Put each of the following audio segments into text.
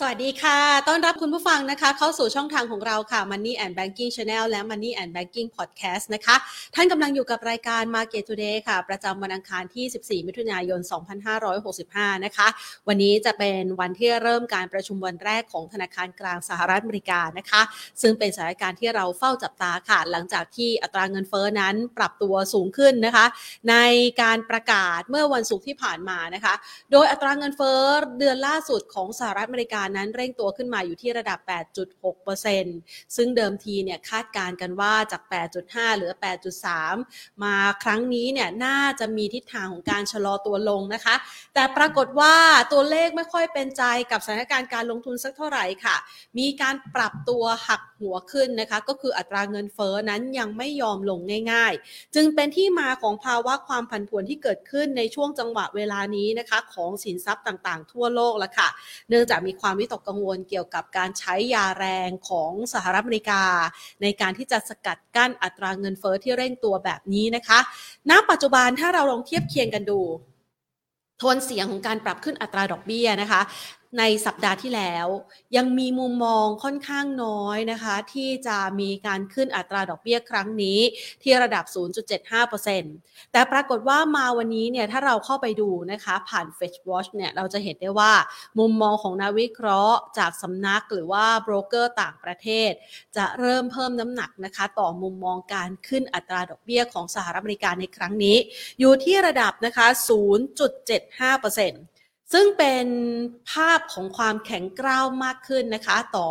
สวัสดีค่ะ ต้อนรับคุณผู้ฟังนะคะ เข้าสู่ช่องทางของเราค่ะ Money and Banking Channel และ Money and Banking Podcast นะคะ ท่านกำลังอยู่กับรายการ Market Today ค่ะ ประจำวันอังคารที่ 14 มิถุนายน 2565 นะคะ วันนี้จะเป็นวันที่เริ่มการประชุมวันแรกของธนาคารกลางสหรัฐอเมริกานะคะ ซึ่งเป็นสถานการณ์ที่เราเฝ้าจับตาค่ะ หลังจากที่อัตราเงินเฟ้อนั้นปรับตัวสูงขึ้นนะคะ ในการประกาศเมื่อวันศุกร์ที่ผ่านมานะคะ โดยอัตราเงินเฟ้อเดือนล่าสุดของสหรัฐอเมริกานั้นเร่งตัวขึ้นมาอยู่ที่ระดับ 8.6%ซึ่งเดิมทีเนี่ยคาดการณ์กันว่าจาก 8.5เหลือ 8.3 มาครั้งนี้เนี่ยน่าจะมีทิศทางของการชะลอตัวลงนะคะ แต่ปรากฏว่าตัวเลขไม่ค่อยเป็นใจกับสถานการณ์การลงทุนสักเท่าไหร่ค่ะ มีการปรับตัวหักหัวขึ้นนะคะ ก็คืออัตราเงินเฟ้อนั้นยังไม่ยอมลงง่าย ๆ จึงเป็นที่มาของภาวะความผันผวนที่เกิดขึ้นในช่วงจังหวะเวลานี้นะคะ ของสินทรัพย์ต่างๆ ทั่วโลกแล้วค่ะ เนื่องจากมีความวิตกกังวลเกี่ยวกับการใช้ยาแรงของสหรัฐอเมริกา ในการที่จะสกัดกั้นอัตราเงินเฟอ้อที่เร่งตัวแบบนี้นะคะ ณ ปัจจุบันถ้าเราลองเทียบเคียงกันดู โทนเสียงของการปรับขึ้นอัตราดอกเบี้ยนะคะ ในสัปดาห์ที่แล้ว ยังมีมุมมองค่อนข้างน้อยนะคะ ที่จะมีการขึ้นอัตราดอกเบี้ยครั้งนี้ ที่ระดับ 0.75%แต่ปรากฏว่ามาวันนี้เนี่ยถ้าเราเข้าไปดูนะคะผ่าน Fetch Watch เนี่ยเราจะเห็นได้ว่ามุมมองของนักวิเคราะห์ จากสำนักหรือว่าโบรกเกอร์ต่างประเทศ จะเริ่มเพิ่มน้ำหนักนะคะ ต่อมุมมองการขึ้นอัตราดอกเบี้ยของสหรัฐอเมริกาในครั้งนี้ อยู่ที่ระดับนะคะ 0.75% ซึ่งเป็นภาพของความแข็งกร้าวมากขึ้นนะคะ ต่อ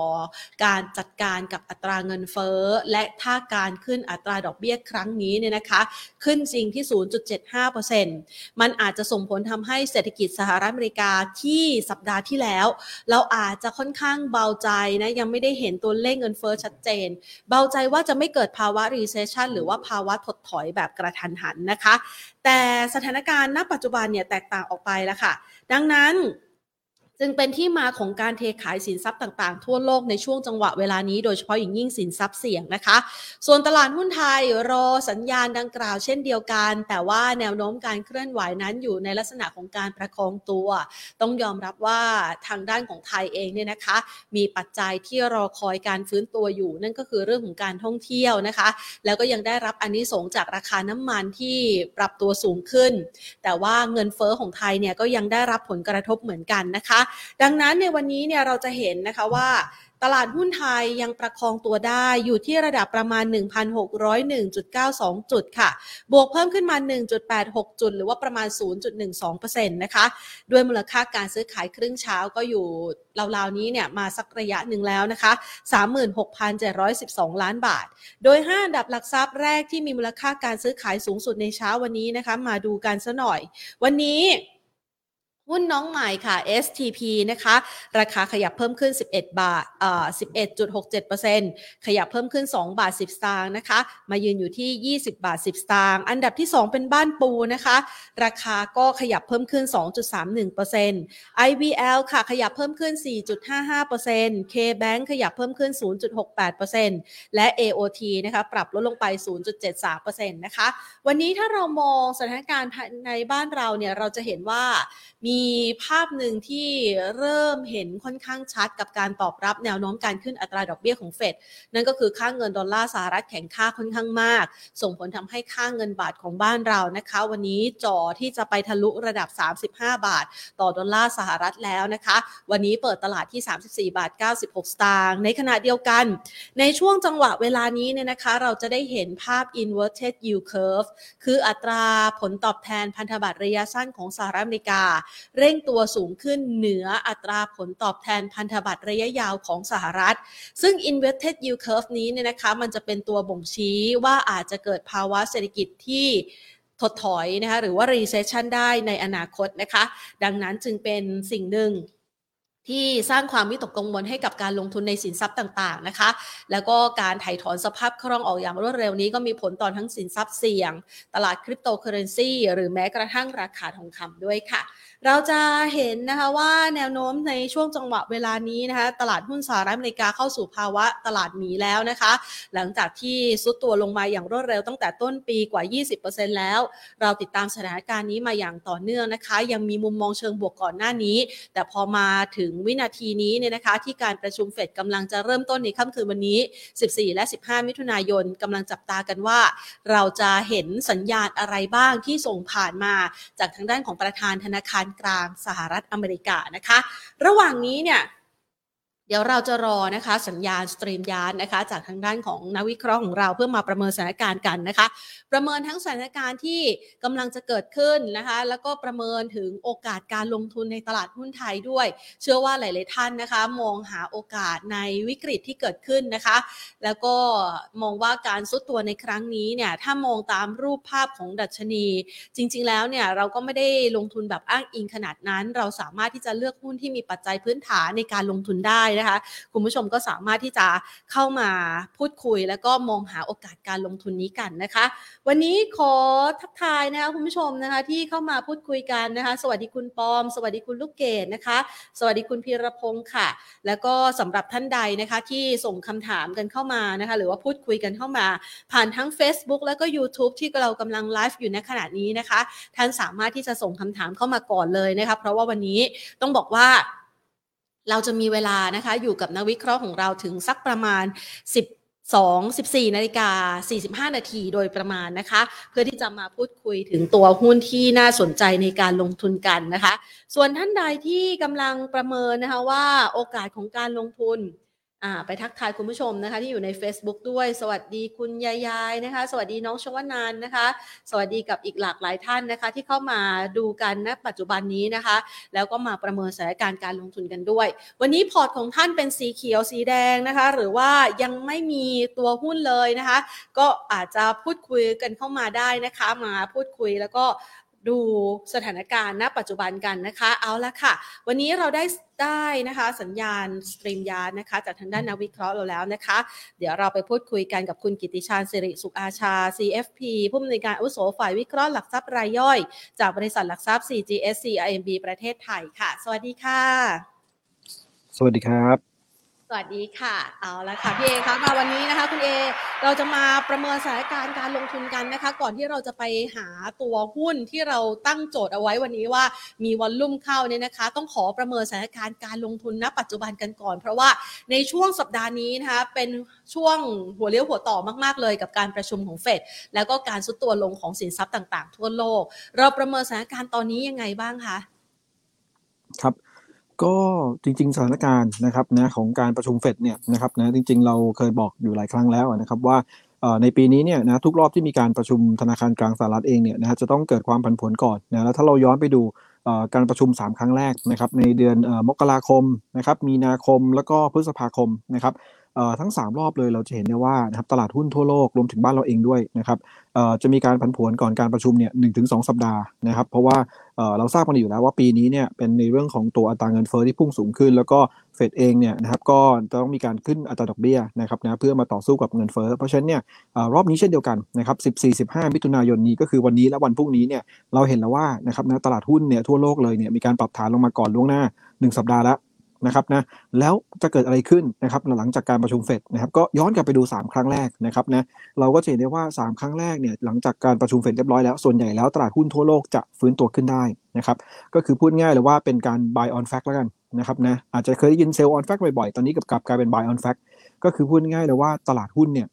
การจัดการกับอัตราเงินเฟ้อ และถ้าการขึ้นอัตราดอกเบี้ยครั้งนี้เนี่ยนะคะ ขึ้นจริงที่ 0.75%มันอาจจะส่งผลทำให้เศรษฐกิจสหรัฐอเมริกาที่สัปดาห์ที่แล้ว เราอาจจะค่อนข้างเบาใจนะ ยังไม่ได้เห็นตัวเลขเงินเฟ้อชัดเจน เบาใจว่าจะไม่เกิดภาวะ recession หรือว่าภาวะถดถอยแบบกระทันหันนะคะ แต่สถานการณ์ณปัจจุบันเนี่ยแตกต่างออกไปแล้วค่ะ ดังนั้น จึงเป็นที่มาของการเทขายสินทรัพย์ต่างๆ ทั่วโลกในช่วงจังหวะเวลานี้โดยเฉพาะอย่างยิ่งสินทรัพย์เสี่ยงนะคะ ส่วนตลาดหุ้นไทยรอสัญญาณดังกล่าวเช่นเดียวกัน แต่ว่าแนวโน้มการเคลื่อนไหวนั้นอยู่ในลักษณะของการประคองตัว ต้องยอมรับว่าทางด้านของไทยเองเนี่ยนะคะ มีปัจจัยที่รอคอยการฟื้นตัวอยู่ นั่นก็คือเรื่องของการท่องเที่ยวนะคะ แล้วก็ยังได้รับอนนิสงจากราคาน้ำมันที่ปรับตัวสูงขึ้น แต่ว่าเงินเฟอ้อของไทยเนี่ยก็ยังได้รับผลกระทบเหมือนกันนะคะดังนั้นในวันนี้เนี่ยเราจะเห็นนะคะว่าตลาดหุ้นไทยยังประคองตัวได้อยู่ที่ระดับประมาณ 1,601.92 จุดค่ะ บวกเพิ่มขึ้นมา 1.86 จุด หรือว่าประมาณ 0.12%นะคะ ด้วยมูลค่าการซื้อขายครึ่งเช้าก็อยู่ราวๆนี้เนี่ยมาสักระยะหนึ่งแล้วนะคะ 36,712 ล้านบาท โดย 5 อันดับหลักทรัพย์แรกที่มีมูลค่าการซื้อขายสูงสุดในเช้าวันนี้นะคะ มาดูกันซะหน่อย วันนี้ หุ้นน้องใหม่ค่ะ STP นะคะ ราคาขยับเพิ่มขึ้น 11 บาทเอ่อ11.67%ขยับเพิ่มขึ้น 2 บาท 10 สตางค์นะคะ มายืนอยู่ที่ 20 บาท 10 สตางค์อันดับที่ 2 เป็นบ้านปูนะคะ ราคาก็ขยับเพิ่มขึ้น 2.31% IVL ค่ะ ขยับเพิ่มขึ้น 4.55% KBank ขยับเพิ่มขึ้น 0.68%และ AOT นะคะ ปรับลดลงไป 0.73%นะคะ วันนี้ถ้าเรามองสถานการณ์ในบ้านเราเนี่ย เราจะเห็นว่ามีมีภาพหนึ่งที่เริ่มเห็นค่อนข้างชัดกับการตอบรับแนวโน้มการขึ้นอัตราดอกเบี้ยของเฟดนั่นก็คือค่าเงินดอลลาร์สหรัฐแข็งค่าค่อนข้างมาก ส่งผลทำให้ค่าเงินบาทของบ้านเรานะคะ วันนี้จ่อที่จะไปทะลุระดับ 35 บาท ต่อดอลลาร์สหรัฐแล้วนะคะ วันนี้เปิดตลาดที่ 34 บาท 96 สตางค์ในขณะเดียวกัน ในช่วงจังหวะเวลานี้เนี่ยนะคะ เราจะได้เห็นภาพ inverted yield curve คืออัตราผลตอบแทนพันธบัตรระยะสั้นของสหรัฐอเมริกาเร่งตัวสูงขึ้นเหนืออัตราผลตอบแทนพันธบัตรระยะยาวของสหรัฐ ซึ่ง inverted yield curve นี้เนี่ยนะคะมันจะเป็นตัวบ่งชี้ว่าอาจจะเกิดภาวะเศรษฐกิจที่ถดถอยนะคะหรือว่า recession ได้ในอนาคตนะคะ ดังนั้นจึงเป็นสิ่งหนึ่งที่สร้างความวิตกกังวลให้กับการลงทุนในสินทรัพย์ต่างๆนะคะ แล้วก็การถ่ายถอนสภาพคล่องออกอย่างรวดเร็วนี้ก็มีผลต่อทั้งสินทรัพย์เสี่ยง ตลาดคริปโตเคอเรนซีหรือแม้กระทั่งราคาทองคำด้วยค่ะ เราจะเห็นนะคะว่าแนวโน้มในช่วงจังหวะเวลานี้นะคะตลาดหุ้นสหรัฐอเมริกาเข้าสู่ภาวะตลาดหมีแล้วนะคะ หลังจากที่ซุดตัวลงมาอย่างรวดเร็วตั้งแต่ต้นปีกว่า 20%แล้ว เราติดตามสถานการณ์นี้มาอย่างต่อเนื่องนะคะ ยังมีมุมมองเชิงบวกก่อนหน้านี้ แต่พอมาถึงวินาทีนี้เนี่ยนะคะ ที่การประชุมเฟดกำลังจะเริ่มต้นในค่ำคืนวันนี้ 14 และ 15 มิถุนายนกำลังจับตากันว่า เราจะเห็นสัญญาณอะไรบ้างที่ส่งผ่านมาจากทางด้านของประธานธนาคารกลางสหรัฐอเมริกานะคะ ระหว่างนี้เนี่ย เดี๋ยวเราจะรอนะคะสัญญาณสตรีมยานนะคะจากทางด้านของนักวิเคราะห์ของเราเพื่อมาประเมินสถานการณ์กันนะคะ ประเมินทั้งสถานการณ์ที่กำลังจะเกิดขึ้นนะคะ แล้วก็ประเมินถึงโอกาสการลงทุนในตลาดหุ้นไทยด้วย เชื่อว่าหลาย ๆ ท่านนะคะ มองหาโอกาสในวิกฤตที่เกิดขึ้นนะคะ แล้วก็มองว่าการซุดตัวในครั้งนี้เนี่ยถ้ามองตามรูปภาพของดัชนี จริง ๆ แล้วเนี่ยเราก็ไม่ได้ลงทุนแบบอ้างอิงขนาดนั้น เราสามารถที่จะเลือกหุ้นที่มีปัจจัยพื้นฐานในการลงทุนได้นะคะคุณผู้ชมก็สามารถที่จะเข้ามาพูดคุย แล้วก็มองหาโอกาสการลงทุนนี้กันนะคะ วันนี้ขอทักทายนะคะคุณผู้ชมนะคะที่เข้ามาพูดคุยกันนะคะ สวัสดีคุณปอม สวัสดีคุณลูกเกดนะคะ สวัสดีคุณพีรพงศ์ค่ะ แล้วก็สำหรับท่านใดนะคะที่ส่งคำถามกันเข้ามานะคะ หรือว่าพูดคุยกันเข้ามา ผ่านทั้ง Facebook แล้วก็ YouTube ที่เรากำลังไลฟ์อยู่ในขณะนี้นะคะ ท่านสามารถที่จะส่งคำถามเข้ามาก่อนเลยนะคะ เพราะว่าวันนี้ต้องบอกว่า เราจะมีเวลานะคะอยู่กับนักวิเคราะห์ของเราถึงสักประมาณ 10 2 14นาฬิกา45 นาทีโดยประมาณนะคะ เพื่อที่จะมาพูดคุยถึงตัวหุ้นที่น่าสนใจในการลงทุนกันนะคะ ส่วนท่านใดที่กำลังประเมินนะคะว่าโอกาสของการลงทุน ไปทักทายคุณผู้ชมนะคะที่อยู่ใน Facebook ด้วย สวัสดีคุณยายายนะคะ สวัสดีน้องชวนานนะคะ สวัสดีกับอีกหลากหลายท่านนะคะ ที่เข้ามาดูกันณปัจจุบันนี้นะคะ แล้วก็มาประเมินสถานการณ์การลงทุนกันด้วย วันนี้พอร์ตของท่านเป็นสีเขียวสีแดงนะคะ หรือว่ายังไม่มีตัวหุ้นเลยนะคะ ก็อาจจะพูดคุยกันเข้ามาได้นะคะ มาพูดคุยแล้วก็ ดูสถานการณ์ณปัจจุบันกันนะคะ เอาละค่ะ วันนี้เราได้ได้นะคะ สัญญาณสตรีมยานนะคะ จากทางด้านนักวิเคราะห์เราแล้วนะคะ เดี๋ยวเราไปพูดคุยกันกับคุณกิติชาญสิริสุขอาชา CFP ผู้อำนวยการอุโสฝ่ายวิเคราะห์หลักทรัพย์รายย่อย จากบริษัทหลักทรัพย์ CGSC IMB ประเทศไทยค่ะ สวัสดีค่ะ สวัสดีครับ วัสดีค่ะ เอาละค่ะพี่เอคะมาวันนี้นะคะคุณเอเราจะมาประเมินสถานการณ์การลงทุนกันนะคะ ก่อนที่เราจะไปหาตัวหุ้นที่เราตั้งโจทย์เอาไว้วันนี้ว่ามีวอลลุ่มเข้าเนี่ยนะคะ ต้องขอประเมินสถานการณ์การลงทุนณ ปัจจุบันกันก่อน เพราะว่าในช่วงสัปดาห์นี้นะคะเป็นช่วงหัวเลี้ยวหัวต่อมากๆเลยกับการประชุมของเฟดแล้วก็การซุดตัวลงของสินทรัพย์ต่าง ๆ ทั่วโลก เราประเมินสถานการณ์ตอนนี้ยังไงบ้างคะครับ ก็จริงๆสถานการณ์นะครับนะของการประชุมเฟดเนี่ยนะครับนะจริง ๆ เราเคยบอกอยู่หลายครั้งแล้วนะครับว่าในปีนี้เนี่ยนะทุกรอบที่มีการประชุมธนาคารกลางสหรัฐเองเนี่ยนะจะต้องเกิดความผันผวนก่อนนะแล้วถ้าเราย้อนไปดูการประชุม 3 ครั้งแรกนะครับในเดือนมกราคมนะครับมีนาคมแล้วก็พฤษภาคมนะครับทั้ง 3 รอบเลยเราจะเห็นได้ว่านะครับตลาดหุ้นทั่วโลกรวมถึงบ้านเราเองด้วยนะครับจะมีการผันผวนก่อนการประชุมเนี่ยหนึ่งถึงสองสัปดาห์นะครับเพราะว่า เราทราบกันอยู่แล้วว่าปีนี้เนี่ยเป็นในเรื่องของตัวอัตราเงินเฟ้อที่พุ่งสูงขึ้น แล้วก็เฟดเองเนี่ยนะครับก็จะต้องมีการขึ้นอัตราดอกเบี้ยนะครับนะเพื่อมาต่อสู้กับเงินเฟ้อเพราะฉะนั้นเนี่ยอรอบนี้เช่นเดียวกันนะครับ 14 15 มิถุนายนนี้ก็คือวันนี้และวันพรุ่งนี้เนี่ยเราเห็นแล้วว่านะครับนะตลาดหุ้นเนี่ยทั่วโลกเลยเนี่ยมีการปรับฐานลงมาก่อนล่วงหน้า 1 สัปดาห์แล้ว นะครับนะแล้วจะเกิดอะไรขึ้นนะครับหลังจากการประชุมเฟดนะครับก็ย้อนกลับไปดู 3 ครั้งแรกนะครับนะเราก็จะเห็นได้ว่า 3 ครั้งแรกเนี่ยหลังจากการประชุมเฟดเรียบร้อยแล้วส่วนใหญ่แล้วตลาดหุ้นทั่วโลกจะฟื้นตัวขึ้นได้นะครับก็คือพูดง่ายเลยว่าเป็นการ buy on fact แล้วกันนะครับนะอาจจะเคยได้ยิน sell on fact บ่อยๆ ตอนนี้กับกลับกลายเป็น buy on fact ก็คือพูดง่ายเลยว่าตลาดหุ้นเนี่ย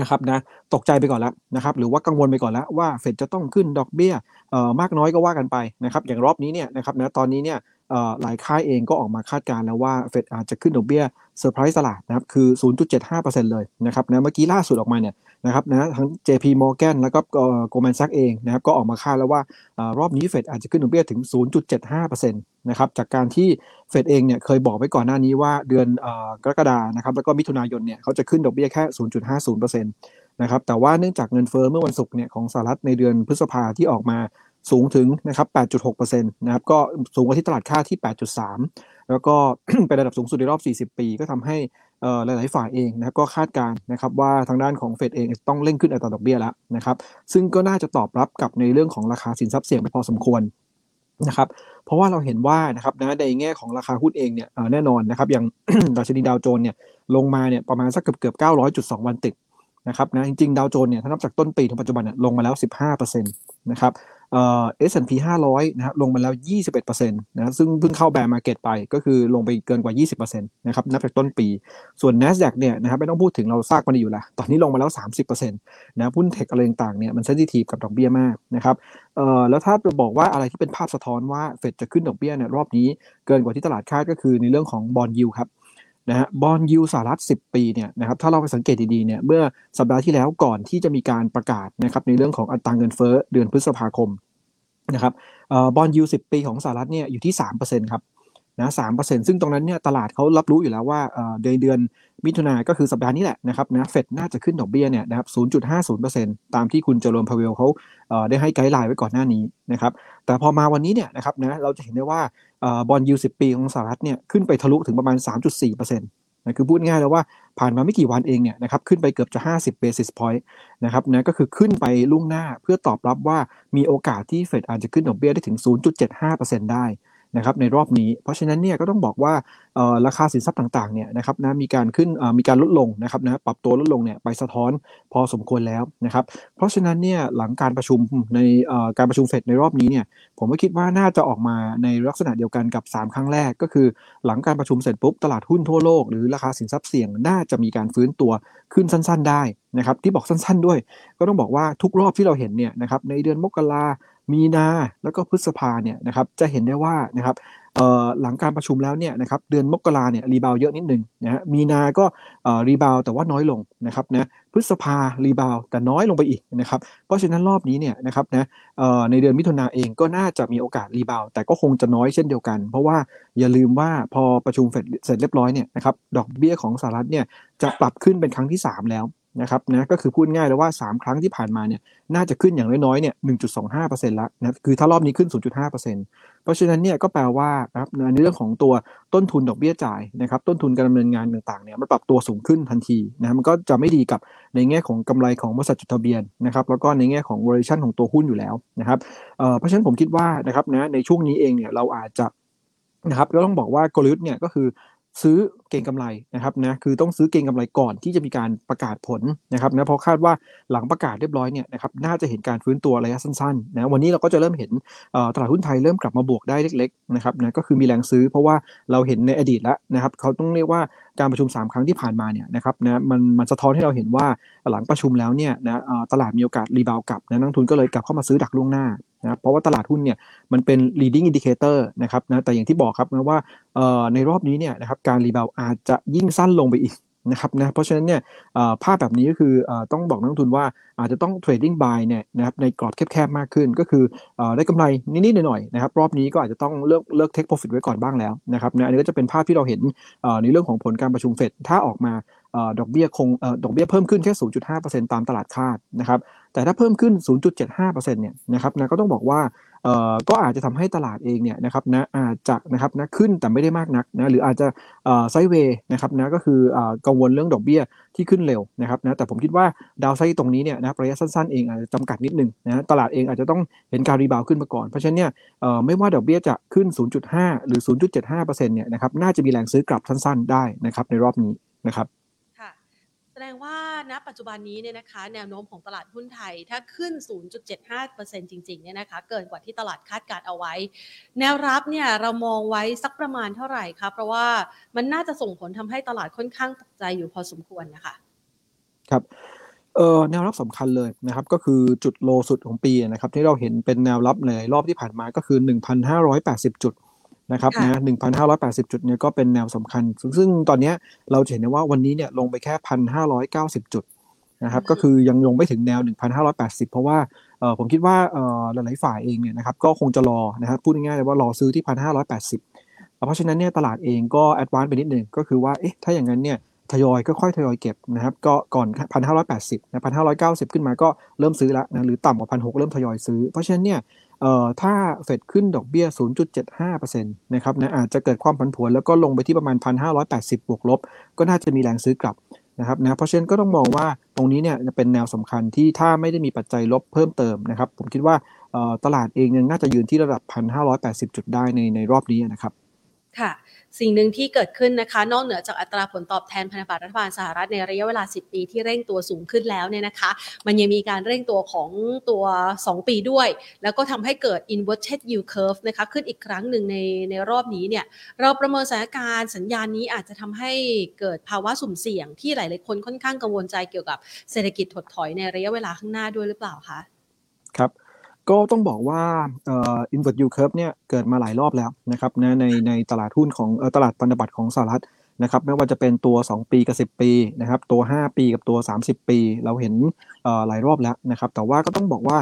นะครับนะตกใจไปก่อนแล้วนะครับหรือว่ากังวลไปก่อนแล้วว่าเฟดจะต้องขึ้นดอกเบี้ยเอ่อมากน้อยก็ว่ากันไปนะครับอย่างรอบนี้เนี่ยนะครับนะตอนนี้เนี่ย หลายค่ายเองก็ออกมาคาดการณ์แล้วว่าเฟดอาจจะขึ้นดอกเบี้ยเซอร์ไพรส์ตลาดนะครับคือ 0.75%เลยนะครับนะเมื่อกี้ล่าสุดออกมาเนี่ยนะครับนะทั้ง JP Morgan แล้วก็ Goldman Sachs เองนะครับก็ออกมาคาดแล้วว่ารอบนี้เฟดอาจจะขึ้นดอกเบี้ยถึง 0.75%นะครับจากการที่เฟดเองเนี่ยเคยบอกไว้ก่อนหน้านี้ว่าเดือนกรกฎานะครับแล้วก็มิถุนายนเนี่ยเขาจะขึ้นดอกเบี้ยแค่ 0.50%นะครับแต่ว่าเนื่องจากเงินเฟ้อเมื่อวันศุกร์เนี่ยของสหรัฐในเดือนพฤษภาที่ออกมา สูงถึงนะครับ8.6%นะครับก็สูงกว่าที่ตลาดค่าที่ 8.3 แล้วก็เป็นระดับสูงสุดในรอบ 40 ปี ก็ทำให้หลาย ๆ ฝ่ายเองนะครับก็คาดการณ์นะครับว่าทางด้านของเฟดเองต้องเร่งขึ้นอัตราดอกเบี้ยแล้วนะครับซึ่งก็น่าจะตอบรับกับในเรื่องของราคาสินทรัพย์เสี่ยงไปพอสมควรนะครับเพราะว่าเราเห็นว่านะครับนะในแง่ของราคาหุ้นเองเนี่ยแน่นอนนะครับอย่างดัชนีดาวโจนส์เนี่ยลงมาเนี่ยประมาณสักเกือบเกือบ900จุด2วันติดนะครับนะจริงๆดาวโจนส์เนี่ยถ้านับจากต้นปีถึงปัจจุบันเนี่ยลงมาแล้ว 15%นะครับ เอ่อ S&P 500นะครับลงมาแล้ว 21%นะซึ่งเพิ่งเข้า bear market ไปก็คือลงไปเกินกว่า 20%นะครับนับจากต้นปี ส่วน NASDAQ เนี่ยนะครับไม่ต้องพูดถึงเราทราบกันอยู่แล้วตอนนี้ลงมาแล้ว 30%นะหุ้น tech อะไรต่างๆเนี่ยมัน sensitive กับดอกเบี้ยมากนะครับเอ่อแล้วถ้าจะบอกว่าอะไรที่เป็นภาพสะท้อนว่าเฟดจะขึ้นดอกเบี้ยเนี่ยรอบนี้เกินกว่าที่ตลาดคาดก็คือในเรื่องของ bond yield ครับ นะฮะ bond yield สหรัฐ 10 ปีเนี่ยนะครับถ้าเราไปสังเกตดีๆเนี่ยเมื่อสัปดาห์ที่แล้วก่อนที่จะมีการประกาศนะครับในเรื่องของอัตราเงินเฟ้อเดือนพฤษภาคมนะครับบอลยูสิปีของสหรัฐเนี่ยอยู่ที่3%ครับนะสามเปอร์เซ็นต์ซึ่งตรงนั้นเนี่ยตลาดเขารับรู้อยู่แล้วว่าเดือนเดือนมิถุนาก็คือสัปดาห์นี้แหละนะครับนะเฟดน่าจะขึ้นดอกเบี้ยเนี่ยนะครับศูนย์จุดห้าศูนย์เปอร์เซ็นต์ตามที่คุณเจอโรมพาวเวลล์เขาได้ให้ guideline ไว้ก่อนหน้านี้นะครับแต่พอมาวันนี้เนี่ยนะครับนะเราจะเห็นได้ว่า bond yield สิบปีของสหรัฐเนี่ยขึ้นไปทะลุถึงประมาณ 3.4%เปอร์เซ็นต์นะคือพูดง่ายแล้วว่าผ่านมาไม่กี่วันเองเนี่ยนะครับขึ้นไปเกือบจะ 50 basis point นะครับนะก็คือขึ้นไปล่วงหน้าเพื่อตอบรับว่ามีโอกาสที่เฟดอาจจะขึ้นดอกเบี้ยได้ถึง 0.75%ได้ นะครับในรอบนี้ เพราะฉะนั้นเนี่ยก็ต้องบอกว่าราคาสินทรัพย์ต่างๆเนี่ยนะครับนะมีการขึ้นมีการลดลงนะครับนะปรับตัวลดลงเนี่ยไปสะท้อนพอสมควรแล้วนะครับเพราะฉะนั้นเนี่ยหลังการประชุมในการประชุมเฟดในรอบนี้เนี่ยผมก็คิดว่าน่าจะออกมาในลักษณะเดียวกันกับ 3 ครั้งแรก ก็คือหลังการประชุมเสร็จปุ๊บตลาดหุ้นทั่วโลกหรือราคาสินทรัพย์เสี่ยงน่าจะมีการฟื้นตัวขึ้นสั้น ๆ ได้นะครับที่บอกสั้น ๆ ด้วย ก็ต้องบอกว่าทุกรอบที่เราเห็นเนี่ยนะครับในเดือนมกรา มีนาแล้วก็พฤษภาเนี่ยนะครับจะเห็นได้ว่านะครับหลังการประชุมแล้วเนี่ยนะครับเดือนมกราเนี่ย rebound เยอะนิดนึงนะฮะมีนาก็ rebound แต่ว่าน้อยลงนะครับนะพฤษภา rebound แต่น้อยลงไปอีกนะครับเพราะฉะนั้นรอบนี้เนี่ยนะครับนะในเดือนมิถุนาเองก็น่าจะมีโอกาสรีบาวแต่ก็คงจะน้อยเช่นเดียวกัน เพราะว่าอย่าลืมว่าพอประชุมเสร็จเรียบร้อยเนี่ยนะครับดอกเบี้ยของสหรัฐเนี่ยจะปรับขึ้นเป็นครั้งที่ 3 แล้ว นะครับนะก็คือพูดง่ายเลยว่า 3 ครั้งที่ผ่านมาเนี่ยน่าจะขึ้นอย่างน้อยๆเนี่ย1.25%แล้วนะคือถ้ารอบนี้ขึ้น 0.5%เพราะฉะนั้นเนี่ยก็แปลว่านะครับในเรื่องของตัวต้นทุนดอกเบี้ยจ่ายนะครับต้นทุนการดำเนินงานต่างๆเนี่ยมันปรับตัวสูงขึ้นทันทีนะมันก็จะไม่ดีกับในแง่ของกำไรของบริษัทจดทะเบียนนะครับแล้วก็ในแง่ของ valuation ของตัวหุ้นอยู่แล้วนะครับเพราะฉะนั้นผมคิดว่านะครับนะในช่วงนี้เองเนี่ยเราอาจจะนะครับก็ต้องบอกว่ากลยุทธ์เนี่ยก็คือซื้อเก่งกำไรนะครับนะคือต้องซื้อเก่งกำไรก่อนที่จะมีการประกาศผลนะครับนะเพราะคาดว่าหลังประกาศเรียบร้อยเนี่ยนะครับน่าจะเห็นการฟื้นตัวระยะสั้นๆนะวันนี้เราก็จะเริ่มเห็นตลาดหุ้นไทยเริ่มกลับมาบวกได้เล็กๆนะครับนะก็คือมีแรงซื้อเพราะว่าเราเห็นในอดีตแล้วนะครับเขาต้องเรียกว่าการประชุม 3 ครั้งที่ผ่านมาเนี่ยนะครับนะมันมันสะท้อนให้เราเห็นว่าหลังประชุมแล้วเนี่ยนะตลาดมีโอกาส rebound กลับนะนักลงทุนก็เลยกลับเข้ามาซื้อดักล่วงหน้านะเพราะว่าตลาดหุ้นเนี่ยมันเป็น leading indicator นะครับนะแต่อย่างที่บอกครับนะว่าในรอบนี้เนี่ยนะครับการ rebound อาจจะยิ่งสั้นลงไปอีกนะครับนะเพราะฉะนั้นเนี่ยภาพแบบนี้ก็คือต้องบอกนักลงทุนว่าอาจจะต้อง trading buy เนี่ยนะครับในกรอบแคบๆมากขึ้น ก็คือได้กำไรนิดๆหน่อยๆนะครับรอบนี้ก็อาจจะต้องเลิกเลิก take profit ไว้ก่อนบ้างแล้วนะครับนะอันนี้ก็จะเป็นภาพที่เราเห็นในเรื่องของผลการประชุมเฟดถ้าออกมาดอกเบี้ยคงดอกเบี้ยเพิ่มขึ้นแค่ 0.5%ตามตลาดคาดนะครับ แต่ถ้าเพิ่มขึ้น 0.75%เนี่ยนะครับนะก็ต้องบอกว่าเอ่อก็อาจจะทำให้ตลาดเองเนี่ยนะครับนะอาจจะนะครับนะขึ้นแต่ไม่ได้มากนักนะหรืออาจจะไซเวย์นะครับนะก็คือเอ่อกังวลเรื่องดอกเบี้ยที่ขึ้นเร็วนะครับนะแต่ผมคิดว่าดาวไซด์ตรงนี้เนี่ยนะระยะสั้นๆเองอาจจะจำกัดนิดนึงนะตลาดเองอาจจะต้องเห็นการรีบาวขึ้นมาก่อน เพราะฉะนั้นเนี่ยเอ่อไม่ว่าดอกเบี้ยจะขึ้น 0.5 หรือ 0.75%เนี่ยนะครับน่าจะมีแรงซื้อกลับสั้นๆ ได้นะครับในรอบนี้นะครับ ดงว่าณปัจจุบันนี้เนี่ยนะคะแนวโน้มของตลาดหุ้นไทยถ้าขึ้น 0.75%จริงๆเนี่ยนะคะเกินกว่าที่ตลาดคาดการเอาไว้ แนวรับเนี่ยเรามองไว้สักประมาณเท่าไหร่คะเพราะว่ามันน่าจะส่งผลทำให้ตลาดค่อนข้างตกใจอยู่พอสมควรนะคะ ครับเออแนวรับสำคัญเลยนะครับก็คือจุดโลสุดของปีนะครับที่เราเห็นเป็นแนวรับในรอบที่ผ่านมาก็คือ 1,580 จุด นะครับนะหนึ่งพันห้าร้อยแปดสิบจุดเนี่ยก็เป็นแนวสำคัญ ซึ่งตอนนี้เราเห็นได้ว่าวันนี้เนี่ยลงไปแค่พันห้าร้อยเก้าสิบจุดนะครับก็คือยังลงไม่ถึงแนว 1,580 เพราะว่าผมคิดว่าหลายๆฝ่ายเองเนี่ยนะครับก็คงจะรอนะครับพูดง่ายๆเลยว่ารอซื้อที่ 1,580 เพราะฉะนั้นเนี่ยตลาดเองก็แอดวานซ์ไปนิดนึงก็คือว่าเอ๊ะถ้าอย่างนั้นเนี่ยทยอยก็ค่อยทยอยเก็บนะครับก็ก่อน 1,580นะ1,590 ขึ้นมาก็เริ่มซื้อแล้วนะหรือต่ำกว่า 1,600 เริ่มทยอยซื้อ เพราะฉะนั้นเนี่ย เอ่อถ้าเฟดขึ้นดอกเบี้ย 0.75%นะครับนะอาจจะเกิดความผันผวนแล้วก็ลงไปที่ประมาณ 1,580 บวกลบ ก็น่าจะมีแรงซื้อกลับนะครับนะเพราะฉะนั้นก็ต้องมองว่าตรงนี้เนี่ยเป็นแนวสำคัญที่ถ้าไม่ได้มีปัจจัยลบเพิ่มเติมนะครับ ผมคิดว่าตลาดเองยังน่าจะยืนที่ระดับ 1,580 จุดได้ในในรอบนี้นะครับ ค่ะ สิ่งหนึ่งที่เกิดขึ้นนะคะ นอกเหนือจากอัตราผลตอบแทนพันธบัตรรัฐบาลสหรัฐในระยะเวลา 10 ปีที่เร่งตัวสูงขึ้นแล้วเนี่ยนะคะ มันยังมีการเร่งตัวของตัว 2 ปีด้วย แล้วก็ทำให้เกิด inverted yield curve นะคะขึ้นอีกครั้งหนึ่งในในรอบนี้เนี่ยเราประเมินสถานการณ์สัญญาณนี้อาจจะทำให้เกิดภาวะสุ่มเสี่ยงที่หลาย ๆ คนค่อนข้างกังวลใจเกี่ยวกับเศรษฐกิจถดถอยในระยะเวลาข้างหน้าด้วยหรือเปล่าคะครับ ก็ต้องบอกว่าเอ่อ invert yield curve เนี่ยเกิดมาหลายรอบแล้วนะครับนะในในตลาดหุ้นของตลาดพันธบัตรของสหรัฐนะครับไม่ว่าจะเป็นตัว 2 ปีกับ 10 ปีนะครับตัว 5 ปีกับตัว 30 ปี เราเห็นหลายรอบแล้วนะครับแต่ว่าก็ต้องบอกว่า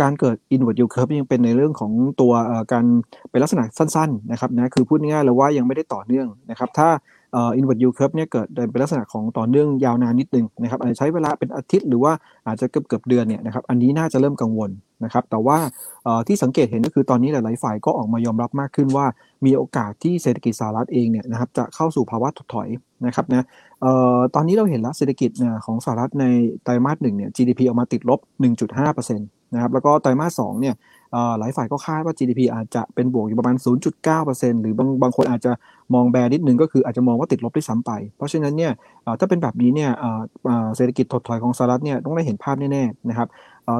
การเกิด inward yield curve ยังเป็นในเรื่องของตัวการเป็นลักษณะสั้นๆนะครับนะคือพูดง่ายๆเลยว่ายังไม่ได้ต่อเนื่องนะครับถ้า อ่อ inward yield curve เนี่ยเกิดเป็นลักษณะของต่อเนื่องยาวนานนิดนึงนะครับอาจจะใช้เวลาเป็นอาทิตย์หรือว่าอาจจะเกือบเกือบเดือนเนี่ยนะครับอันนี้น่าจะเริ่มกังวลนะครับแต่ว่าที่สังเกตเห็นก็คือตอนนี้หลาย ๆ ฝ่ายก็ออกมายอมรับมากขึ้นว่า มีโอกาสที่เศรษฐกิจสหรัฐเองเนี่ยนะครับจะเข้าสู่ภาวะถดถอยนะครับนะตอนนี้เราเห็นแล้วเศรษฐกิจของสหรัฐในไตรมาสหนึ่งเนี่ย GDP ออกมาติดลบ 1.5%น นะครับแล้วก็ไตรมาสสองเนี่ยหลายฝ่ายก็คาดว่า GDP อาจจะเป็นบวกอยู่ประมาณ 0.9%หรือบางบางคนอาจจะมองแบนิดนึงก็คืออาจจะมองว่าติดลบได้ซ้ำไป เพราะฉะนั้นเนี่ยถ้าเป็นแบบนี้เนี่ยเศรษฐกิจถดถอยของสหรัฐเนี่ยต้องได้เห็นภาพแน่ๆนะครับ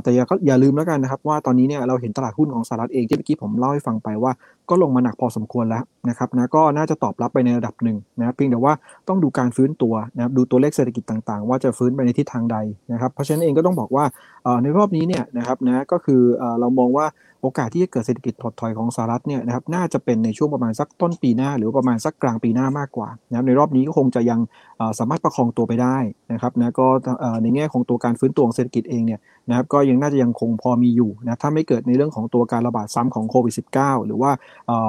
แต่อย่าอย่าลืมแล้วกันนะครับ ว่าตอนนี้เนี่ยเราเห็นตลาดหุ้นของสหรัฐเองที่เมื่อกี้ผมเล่าให้ฟังไปว่า ก็ลงมาหนักพอสมควรแล้วนะครับนะก็น่าจะตอบรับไปในระดับหนึ่งนะเพียงแต่ว่าต้องดูการฟื้นตัวนะครับดูตัวเลขเศรษฐกิจต่างๆ ว่าจะฟื้นไปในทิศทางใดนะครับเพราะฉะนั้นเองก็ต้องบอกว่าในรอบนี้เนี่ยนะครับนะก็คือเรามองว่า โอกาสที่จะเกิดเศรษฐกิจถดถอยของสหรัฐเนี่ยนะครับน่าจะเป็นในช่วงประมาณสักต้นปีหน้า หรือประมาณสักกลางปีหน้ามากกว่านะครับในรอบนี้ก็คงจะยังสามารถประคองตัวไปได้นะครับนะก็ในแง่ของตัวการฟื้นตัวของเศรษฐกิจเองเนี่ยนะครับก็ยังน่าจะยังคงพอมีอยู่นะถ้าไม่เกิดในเรื่องของตัวการระบาดซ้ำของโควิด -19 หรือว่า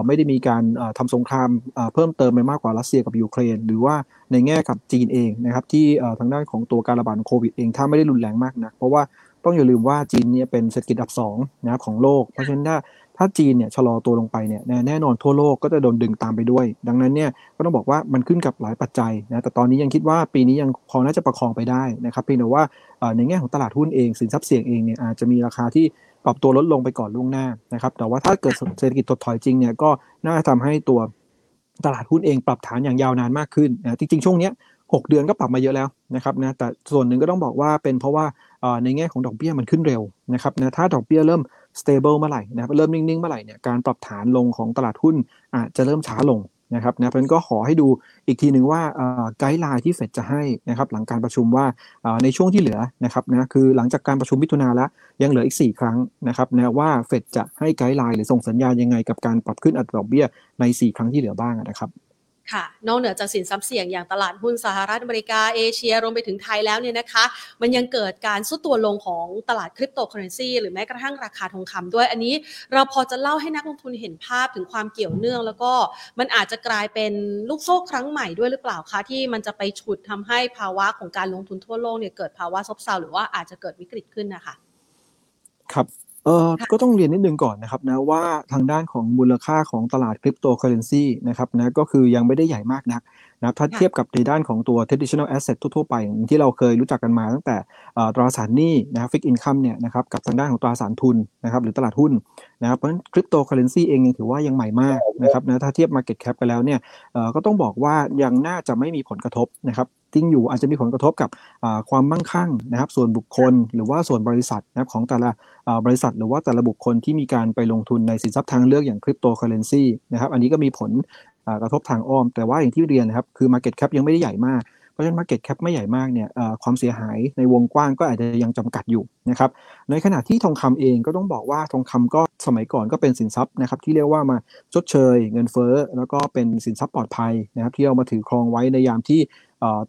ไม่ได้มีการทำสงครามเพิ่มเติมไปมากกว่ารัสเซียกับยูเครน หรือว่าในแง่กับจีนเองนะครับที่ทางด้านของตัวการระบาดโควิดเองถ้าไม่ได้รุนแรงมากนะเพราะว่า ต้องอย่าลืมว่าจีนเนี่ยเป็นเศรษฐกิจอันดับสองนะครับของโลก เพราะฉะนั้นถ้าถ้าจีนเนี่ยชะลอตัวลงไปเนี่ยแน่นอนทั่วโลกก็จะโดนดึงตามไปด้วย ดังนั้นเนี่ยก็ต้องบอกว่ามันขึ้นกับหลายปัจจัยนะแต่ตอนนี้ยังคิดว่าปีนี้ยังพอน่าจะประคองไปได้นะครับเพียงแต่ว่าในแง่ของตลาดหุ้นเองสินทรัพย์เสี่ยงเองเนี่ยอาจจะมีราคาที่ปรับตัวลดลงไปก่อนล่วงหน้านะครับแต่ว่าถ้าเกิดเศรษฐกิจถดถอยจริงเนี่ยก็น่าจะทำให้ตัวตลาดหุ้นเองปรับฐานอย่างยาวนานมากขึ้นนะจริงๆช่วงนี้6เดือนก็ปรับมาเยอะแล้วนะครับนะแต่ส่วนหนึ่งก็ต้องบอกว่าเป็นเพราะว่า ในแง่ของดอกเบี้ยมันขึ้นเร็วนะครับนะถ้าดอกเบี้ยเริ่ม stable เมื่อไหร่นะครับเริ่มนิ่งๆเมื่อไหร่เนี่ยการปรับฐานลงของตลาดหุ้นอาจจะเริ่มช้าลงนะครับนะเพราะนั้นก็ขอให้ดูอีกทีหนึ่งว่าไกด์ไลน์ที่เฟดจะให้นะครับหลังการประชุมว่าในช่วงที่เหลือนะครับนะคือหลังจากการประชุมมิถุนาแล้วยังเหลืออีก 4 ครั้งนะครับนะว่าเฟดจะให้ guideline หรือส่งสัญญาณยังไงกับการปรับขึ้นอัตราดอกเบี้ยใน 4 ครั้งที่เหลือบ้างนะครับ ค่ะ นอกเหนือจากสินทรัพย์เสี่ยงอย่างตลาดหุ้นสหรัฐอเมริกาเอเชียรวมไปถึงไทยแล้วเนี่ยนะคะ มันยังเกิดการทรุดตัวลงของตลาดคริปโตเคอเรนซีหรือแม้กระทั่งราคาทองคำด้วย อันนี้เราพอจะเล่าให้นักลงทุนเห็นภาพถึงความเกี่ยวเนื่อง แล้วก็มันอาจจะกลายเป็นลูกโซ่ครั้งใหม่ด้วยหรือเปล่าคะที่มันจะไปฉุดทำให้ภาวะของการลงทุนทั่วโลกเนี่ยเกิดภาวะซบเซาหรือว่าอาจจะเกิดวิกฤตขึ้นนะคะ ครับ เออก็ต้องเรียนนิดนึงก่อนนะครับนะว่าทางด้านของมูลค่าของตลาดคริปโตเคอเรนซีนะครับนะก็คือยังไม่ได้ใหญ่มากนักนะถ้าเทียบกับในด้านของตัว traditional asset ทั่วๆไป ที่เราเคยรู้จักกันมาตั้งแต่ตราสารหนี้นะครับ fixed income เนี่ยนะครับกับทางด้านของตราสารทุนนะครับหรือตลาดหุ้นนะครับเพราะฉะนั้นคริปโตเคอเรนซีเองยังถือว่ายังใหม่มากนะครับนะถ้าเทียบ Market Cap กันแล้วเนี่ยก็ต้องบอกว่ายังน่าจะไม่มีผลกระทบนะครับ จริงอยู่อาจจะมีผลกระทบกับความมั่งคั่งนะครับ ส่วนบุคคลหรือว่าส่วนบริษัทนะครับของแต่ละบริษัท หรือว่าแต่ละบุคคลที่มีการไปลงทุนในสินทรัพย์ทางเลือกอย่างคริปโตเคอเรนซีนะครับอันนี้ก็มีผลกระทบทางอ้อม แต่ว่าอย่างที่เรียนนะครับคือ Market Cap ยังไม่ได้ใหญ่มากเพราะฉะนั้น Market Cap ไม่ใหญ่มากเนี่ยความเสียหายในวงกว้างก็อาจจะยังจำกัดอยู่นะครับ ในขณะที่ทองคำเองก็ต้องบอกว่าทองคำก็สมัยก่อนก็เป็นสินทรัพย์นะครับที่เรียกว่ามาชดเชย เงินเฟ้อ แล้วก็เป็นสินทรัพย์ปลอดภัยนะครับที่เอามาถือครองไว้ในยามที่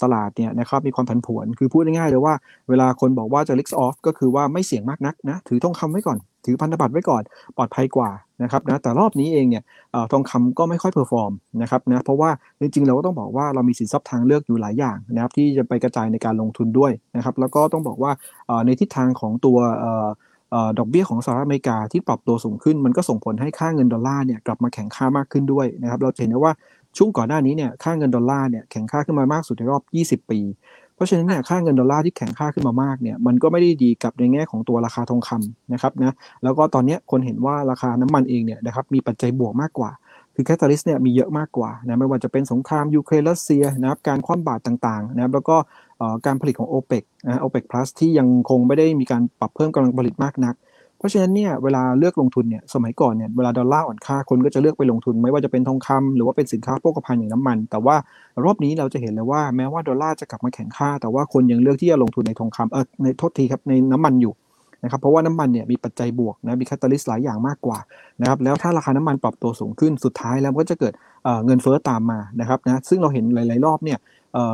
ตลาดเนี่ยนะครับมีความผันผวน คือพูดง่ายๆเลยว่าเวลาคนบอกว่าจะ risk off ก็คือว่าไม่เสี่ยงมากนักนะถือทองคำไว้ก่อน ถือพันธบัตรไว้ก่อนปลอดภัยกว่านะครับนะแต่รอบนี้เองเนี่ยทองคำก็ไม่ค่อย perform นะครับนะเพราะว่าจริงๆ เราก็ต้องบอกว่าเรามีสินทรัพย์ทางเลือกอยู่หลายอย่างนะครับที่จะไปกระจายในการลงทุนด้วยนะครับแล้วก็ต้องบอกว่าในทิศทางของตัวดอกเบี้ยของสหรัฐอเมริกาที่ปรับตัวสูงขึ้นมันก็ส่งผลให้ค่าเงินดอลลาร์เนี่ยกลับมาแข็งค่ามากขึ้นด้วยนะครับเราเห็นได้ว่า ช่วงก่อนหน้านี้เนี่ยค่าเงินดอลลาร์เนี่ยแข็งค่าขึ้นมามากสุดในรอบ 20 ปี เพราะฉะนั้นเนี่ยค่าเงินดอลลาร์ที่แข็งค่าขึ้นมามากเนี่ยมันก็ไม่ได้ดีกับในแง่ของตัวราคาทองคำนะครับนะแล้วก็ตอนนี้คนเห็นว่าราคาน้ำมันเองเนี่ยนะครับมีปัจจัยบวกมากกว่าคือ catalyst เนี่ยมีเยอะมากกว่านะไม่ว่าจะเป็นสงครามยูเครนรัสเซียนะครับการคว่ำบาตรต่างๆนะครับแล้วก็การผลิตของ o p e ปนะโอเปกพลัสที่ยังคงไม่ได้มีการปรับเพิ่มกำลังผลิตมากนัก ราะฉะนั้นเนี่ยเวลาเลือกลงทุนเนี่ยสมัยก่อนเนี่ยเวลาดอลลาร์อ่อนค่าคนก็จะเลือกไปลงทุน ไม่ว่าจะเป็นทองคำหรือว่าเป็นสินค้าโภคภัณฑ์อย่างน้ำมัน แต่ว่ารอบนี้เราจะเห็นเลยว่าแม้ว่าดอลลาร์จะกลับมาแข็งค่า แต่ว่าคนยังเลือกที่จะลงทุนในทองคำเออในโทษทีครับในน้ำมันอยู่นะครับเพราะว่าน้ำมันเนี่ยมีปัจจัยบวกนะมีคาตาลิสต์หลายอย่างมากกว่านะครับแล้วถ้าราคาน้ำมันปรับตัวสูงขึ้นสุดท้ายแล้วก็จะเกิดเงินเฟ้อตามมานะครับนะซึ่งเราเห็นหลาย ๆ รอบเนี่ย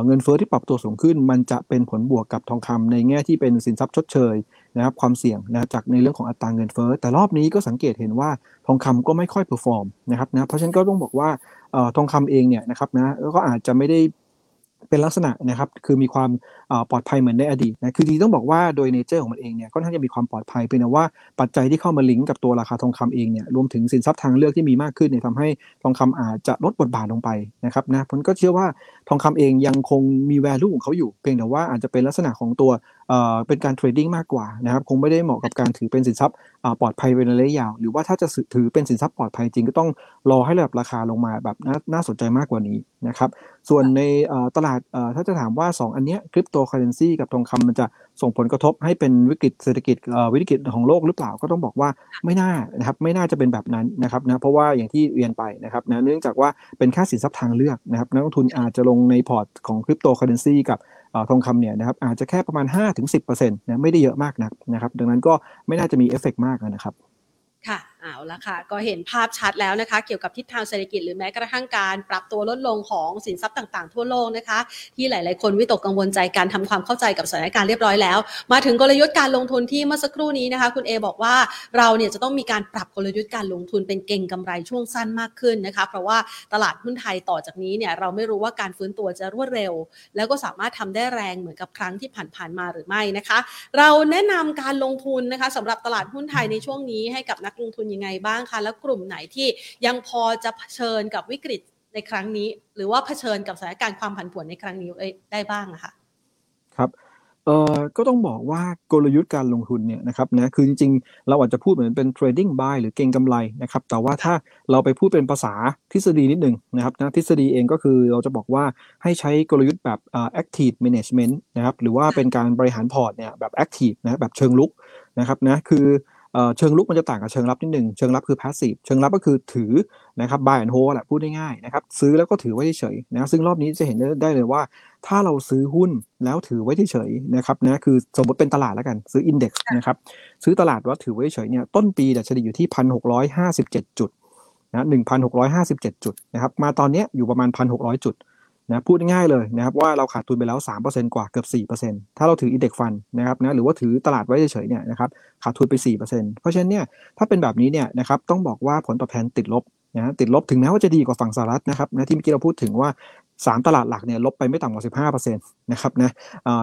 เงินเฟ้อที่ปรับตัวสูงขึ้น มันจะเป็นผลบวกกับทองคำในแง่ที่เป็นสินทรัพย์ชดเชย นะครับความเสี่ยงนะจากในเรื่องของอัตราเงินเฟ้อแต่รอบนี้ก็สังเกตเห็นว่าทองคำก็ไม่ค่อย perform นะครับนะเพราะฉะนั้นก็ต้องบอกว่าทองคำเองเนี่ยนะครับนะก็อาจจะไม่ได้เป็นลักษณะนะครับคือมีความปลอดภัยเหมือนในอดีตนะคือทีต้องบอกว่าโดย nature ของมันเองเนี่ยก็น่าจะมีความปลอดภัยเพียงแต่ว่าปัจจัยที่เข้ามาลิงก์กับตัวราคาทองคำเองเนี่ยรวมถึงสินทรัพย์ทางเลือกที่มีมากขึ้นเนี่ยทำให้ทองคำอาจจะลดบทบาทลงไปนะครับนะผมก็เชื่อว่าทองคำเองยังคงมี value ของเขาอยู่ เพียงแต่ว่าอาจจะเป็นลักษณะของตัว เป็นการ trading มากกว่านะครับคงไม่ได้เหมาะกับการถือเป็นสินทรัพย์ปลอดภัยในระยะยาว หรือว่าถ้าจะถือเป็นสินทรัพย์ปลอดภัยจริงก็ต้องรอให้ระดับราคาลงมาแบบน่าสนใจมากกว่านี้นะครับส่วนในตลาดถ้าจะถามว่า 2 อันนี้คริปโตเคอเรนซีกับทองคำมันจะส่งผลกระทบให้เป็นวิกฤตเศรษฐกิจวิกฤตของโลกหรือเปล่าก็ต้องบอกว่าไม่น่านะครับไม่น่าจะเป็นแบบนั้นนะครับนะเพราะว่าอย่างที่เรียนไปนะครับนะเนื่องจากว่าเป็นแค่สินทรัพย์ทางเลือกนะครับนักลงทุนอาจจะลงในพอร์ตของคริปโตเคอเรนซีกับ ทองคำเนี่ยนะครับอาจจะแค่ประมาณ 5-10%นะไม่ได้เยอะมากนักนะครับ ดังนั้นก็ไม่น่าจะมีเอฟเฟกมากนะครับ ค่ะ เอาละค่ะ ก็เห็นภาพชัดแล้วนะคะ เกี่ยวกับทิศทางเศรษฐกิจหรือแม้กระทั่งการปรับตัวลดลงของสินทรัพย์ต่างๆ ทั่วโลกนะคะ ที่หลายๆ คนวิตกกังวลใจการทำความเข้าใจกับสถานการณ์เรียบร้อยแล้ว มาถึงกลยุทธ์การลงทุนที่เมื่อสักครู่นี้นะคะ คุณเอบอกว่าเราเนี่ยจะต้องมีการปรับกลยุทธ์การลงทุนเป็นเก่งกำไรช่วงสั้นมากขึ้นนะคะ เพราะว่าตลาดหุ้นไทยต่อจากนี้เนี่ยเราไม่รู้ว่าการฟื้นตัวจะรวดเร็ว แล้วก็สามารถทำได้แรงเหมือนกับครั้งที่ผ่านๆมาหรือไม่นะคะ เราแนะนำการลงทุนนะคะสำหรับตลาดหุ้นไทยในช่วงนี้ให้กับนักลงทุนยังไงบ้างคะ แล้วกลุ่มไหนที่ยังพอจะเผชิญกับวิกฤตในครั้งนี้ หรือว่าเผชิญกับสถานการณ์ความผันผวนในครั้งนี้ได้บ้างอะคะครับเอ่อก็ต้องบอกว่ากลยุทธ์การลงทุนเนี่ยนะครับนะคือจริงๆ เราอาจจะพูดเหมือนเป็น trading buy หรือเก็งกำไรนะครับแต่ว่าถ้าเราไปพูดเป็นภาษาทฤษฎีนิดหนึ่งนะครับนะทฤษฎีเองก็คือเราจะบอกว่าให้ใช้กลยุทธ์แบบ active management นะครับหรือว่าเป็นการบริหารพอร์ตเนี่ยแบบ active นะแบบเชิงลุกนะครับนะคือ เชิงลุกมันจะต่างกับเชิงรับนิดหนึ่งเชิงรับคือ passive เชิงรับก็คือถือนะครับ buy and hold แหละพูดง่ายๆนะครับซื้อแล้วก็ถือไว้เฉยๆนะซึ่งรอบนี้จะเห็นได้เลยว่า ถ้าเราซื้อหุ้นแล้วถือไว้เฉยๆนะครับนะคือสมมติเป็นตลาดแล้วกันซื้ออินเด็กซ์นะครับซื้อตลาดว่าถือไว้เฉยเนี่ยต้นปีดัชนีอยู่ที่พันหกร้อยห้าสิบเจ็ดจุดนะหนึ่งพันหกร้อยห้าสิบเจ็ดจุดนะครับมาตอนนี้อยู่ประมาณพันหกร้อยจุด นะพูดง่ายเลยนะครับว่าเราขาดทุนไปแล้ว 3%กว่าเกือบ 4%ถ้าเราถืออินเด็กฟันนะครับนะหรือว่าถือตลาดไว้เฉยๆเนี่ยนะครับขาดทุนไป 4%เพราะฉะนั้นเนี่ยถ้าเป็นแบบนี้เนี่ยนะครับต้องบอกว่าผลตอบแทนติดลบนะติดลบถึงแม้ว่าจะดีกว่าฝั่งสหรัฐนะครับนะที่เมื่อกี้เราพูดถึงว่า 3 ตลาดหลักเนี่ยลบไปไม่ต่ำกว่า 15%นะครับนะ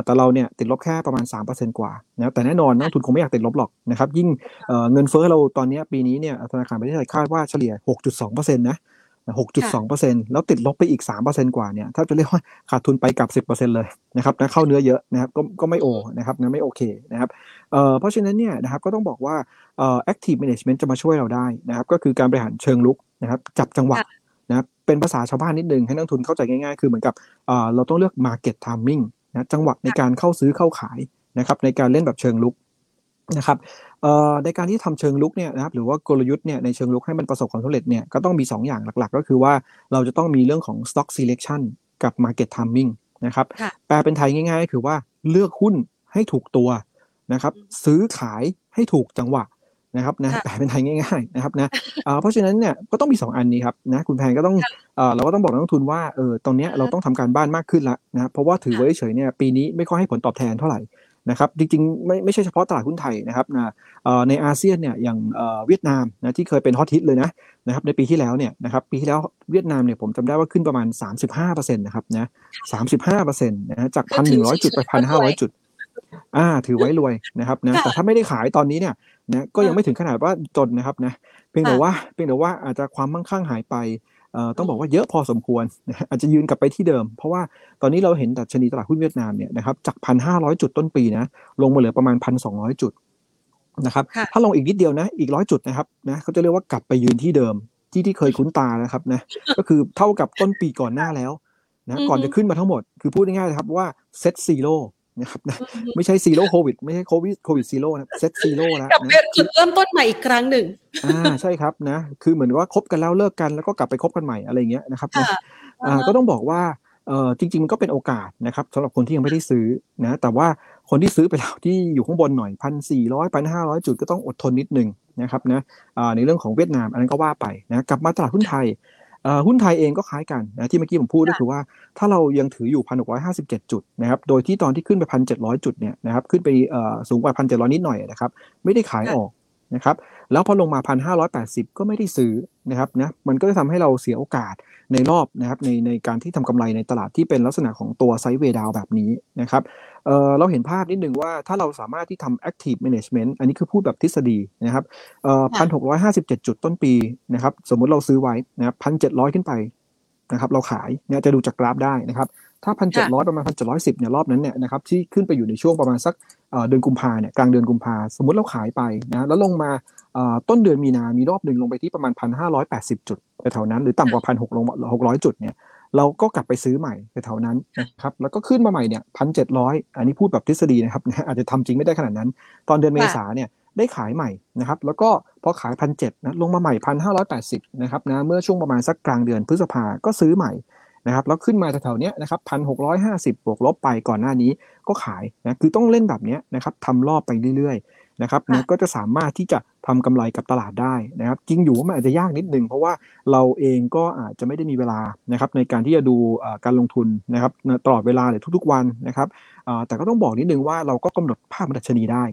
แต่เราเนี่ยติดลบแค่ประมาณ 3%กว่านะแต่แน่นอนนักทุนคงไม่อยากติดลบหรอกนะครับยิ่งเงินเฟ้อเราตอนนี้ปีนี้เนี่ยธนาคารประเทศไทยคาดว่าเฉลี่ย 6.2%นะ 6.2%แล้วติดลบไปอีก 3%กว่าเนี่ยถ้าจะเรียกว่าขาดทุนไปกับ 10%เลยนะครับนะเข้าเนื้อเยอะนะครับก็ก็ไม่โอนะครับนะไม่โอเคนะครับเอ่อเพราะฉะนั้นเนี่ยนะครับก็ต้องบอกว่าเอ่อ active management จะมาช่วยเราได้นะครับก็คือการบริหารเชิงลุกนะครับจับจังหวะนะเป็นภาษาชาวบ้านนิดนึงให้นักทุนเข้าใจง่ายๆ คือเหมือนกับเอ่อเราต้องเลือก market timing นะจังหวะในการเข้าซื้อเข้าขายนะครับในการเล่นแบบเชิงลุก นะครับในการที่ทำเชิงลุกเนี่ยนะครับหรือว่ากลยุทธ์เนี่ยในเชิงลุกให้มันประสบความสำเร็จเนี่ยก็ต้องมี 2 อย่างหลักๆ ก็คือว่าเราจะต้องมีเรื่องของ stock selection กับ market timing นะครับแปลเป็นไทยง่ายๆก็คือว่าเลือกหุ้นให้ถูกตัวนะครับซื้อขายให้ถูกจังหวะนะครับนะแปลเป็นไทยง่ายๆนะครับนะเพราะฉะนั้นเนี่ยก็ต้องมี 2 อันนี้ครับนะคุณแพนก็ต้องเราก็ต้องบอกนักลงทุนว่าเออตอนนี้เราต้องทำการบ้านมากขึ้นแล้วนะเพราะว่าถือไว้เฉยเนี่ยปีนี้ไม่ค่อยให้ผลตอบแทนเท่าไหร่ นะครับจริงๆไม่ไม่ใช่เฉพาะตลาดหุ้นไทยนะครับนะในอาเซียนเนี่ยอย่างเวียดนามนะที่เคยเป็นฮอตฮิตเลยนะนะครับในปีที่แล้วเนี่ยนะครับปีที่แล้วเวียดนามเนี่ยผมจำได้ว่าขึ้นประมาณ 35%นะครับนะ35%นะจากพันหนึ่งร้อยจุดไปพันห้าร้อยจุดอ่าถือไว้รวยนะครับนะแต่ถ้าไม่ได้ขายตอนนี้เนี่ยนะก็ยังไม่ถึงขนาดว่าจนนะครับนะเพียงแต่ว่าเพียงแต่ว่าอาจจะความมั่งคั่งหายไป ต้องบอกว่าเยอะพอสมควร อาจจะยืนกลับไปที่เดิม เพราะว่าตอนนี้เราเห็นดัชนีตลาดหุ้นเวียดนามเนี่ยนะครับจากพันห้าร้อยจุดต้นปีนะลงมาเหลือประมาณพันสองร้อยจุดนะครับถ้าลงอีกนิดเดียวนะอีกร้อยจุดนะครับนะเขาจะเรียกว่ากลับไปยืนที่เดิมที่ที่เคยคุ้นตานะครับนะก็คือเท่ากับต้นปีก่อนหน้าแล้วนะก่อนจะขึ้นมาทั้งหมด คือพูดง่ายๆนะครับว่า set zero นะครับนะไม่ใช่ zero โควิดไม่ใช่โควิดโควิด zero นะ set zero แล้วกลับเป็นจุดเริ่มต้นใหม่อีกครั้งหนึ่งอ่าใช่ครับนะคือเหมือนว่าคบกันแล้วเลิกกันแล้วก็กลับไปคบกันใหม่อะไรเงี้ยนะครับนะอ่าก็ต้องบอกว่าเออจริงๆมันก็เป็นโอกาสนะครับสำหรับคนที่ยังไม่ได้ซื้อนะแต่ว่าคนที่ซื้อไปแล้วที่อยู่ข้างบนหน่อยพันสี่ร้อยพันห้าร้อยจุดก็ต้องอดทนนิดนึงนะครับนะในเรื่องของเวียดนามอันนั้นก็ว่าไปนะกลับมาตลาดหุ้นไทย หุ้นไทยเองก็คล้ายกันนะที่เมื่อกี้ผมพูดก็คือว่าถ้าเรายังถืออยู่พันหกร้อยห้าสิบเจ็ดจุดนะครับโดยที่ตอนที่ขึ้นไปพันเจ็ดร้อยจุดเนี่ยนะครับขึ้นไปสูงกว่าพันเจ็ดร้อยนิดหน่อยนะครับไม่ได้ขายออกนะครับแล้วพอลงมาพันห้าร้อยแปดสิบก็ไม่ได้ซื้อนะครับนะมันก็จะทำให้เราเสียโอกาสในรอบนะครับในในการที่ทำกำไรในตลาดที่เป็นลักษณะของตัวไซด์เวดาวแบบนี้นะครับ เเราเห็นภาพนิดหนึ่งว่าถ้าเราสามารถที่ทำ active management อันนี้คือพูดแบบทฤษฎีนะครับพันหกร้อยห้าสิบเจ็ดจุดต้นปีนะครับ สมมุติเราซื้อไว้นะครับพันเจ็ดร้อยขึ้นไปนะครับเราขายเนี่ยจะดูจากกราฟได้นะครับถ้าพันเจ็ดร้อยประมาณพันเจ็ดร้อยสิบเนี่ยรอบนั้นเนี่ยนะครับที่ขึ้นไปอยู่ในช่วงประมาณสักเดือนกุมภาเนี่ยกลางเดือนกุมภาสมมติเราขายไปนะแล้วลงมาต้นเดือนมีนา มีรอบหนึ่งลงไปที่ประมาณพันห้าร้อยแปดสิบจุดแถวนั้นหรือต่ำกว่าพันหกลงหกร้อยจุดเนี่ย เราก็กลับไปซื้อใหม่แถวนั้นนะครับแล้วก็ขึ้นมาใหม่เนี่ยพันเจ็ดร้อยอันนี้พูดแบบทฤษฎีนะครับอาจจะทำจริงไม่ได้ขนาดนั้น ตอนเดือนเมษาเนี่ยได้ขายใหม่นะครับแล้วก็พอขายพันเจ็ดนะลงมาใหม่พันห้าร้อยแปดสิบนะครับนะเมื่อช่วงประมาณสักกลางเดือนพฤษภาก็ซื้อใหม่นะครับแล้วขึ้นมาแถวๆนี้นะครับพันหกร้อยห้าสิบบวกลบไปก่อนหน้านี้ ก็ขายนะคือต้องเล่นแบบนี้นะครับทำรอบไปเรื่อยๆนะครับนะก็จะสามารถที่จะทำกำไรกับตลาดได้นะครับจริงอยู่ว่ามันอาจจะยากนิดนึง เพราะว่าเราเองก็อาจจะไม่ได้มีเวลานะครับในการที่จะดูการลงทุนนะครับตลอดเวลาหรือทุกๆวันนะครับแต่ก็ต้องบอกนิดนึงว่าเราก็กำหนดภาพดัชนีได้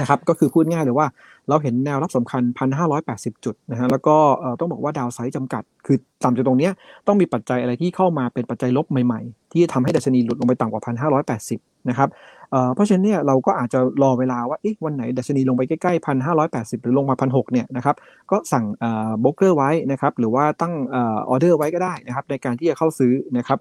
นะครับก็คือพูดง่ายเลยว่าเราเห็นแนวรับสำคัญ 1,580 จุดนะฮะแล้วก็ต้องบอกว่าดาวไซด์จำกัด คือต่ำจากตรงนี้ต้องมีปัจจัยอะไรที่เข้ามาเป็นปัจจัยลบใหม่ๆ ที่ทำให้ดัชนีหลุดลงไปต่ำกว่า 1,580 นะครับเพราะฉะนั้นเนี่ยเราก็อาจจะรอเวลาว่าวันไหนดัชนีลงไปใกล้ๆ1,580หรือลงมา1,600เนี่ยนะครับก็สั่งบล็อกเกอร์ไว้นะครับหรือว่าตั้งออเดอร์ไว้ก็ได้นะครับในการที่จะเข้าซื้อนะครับ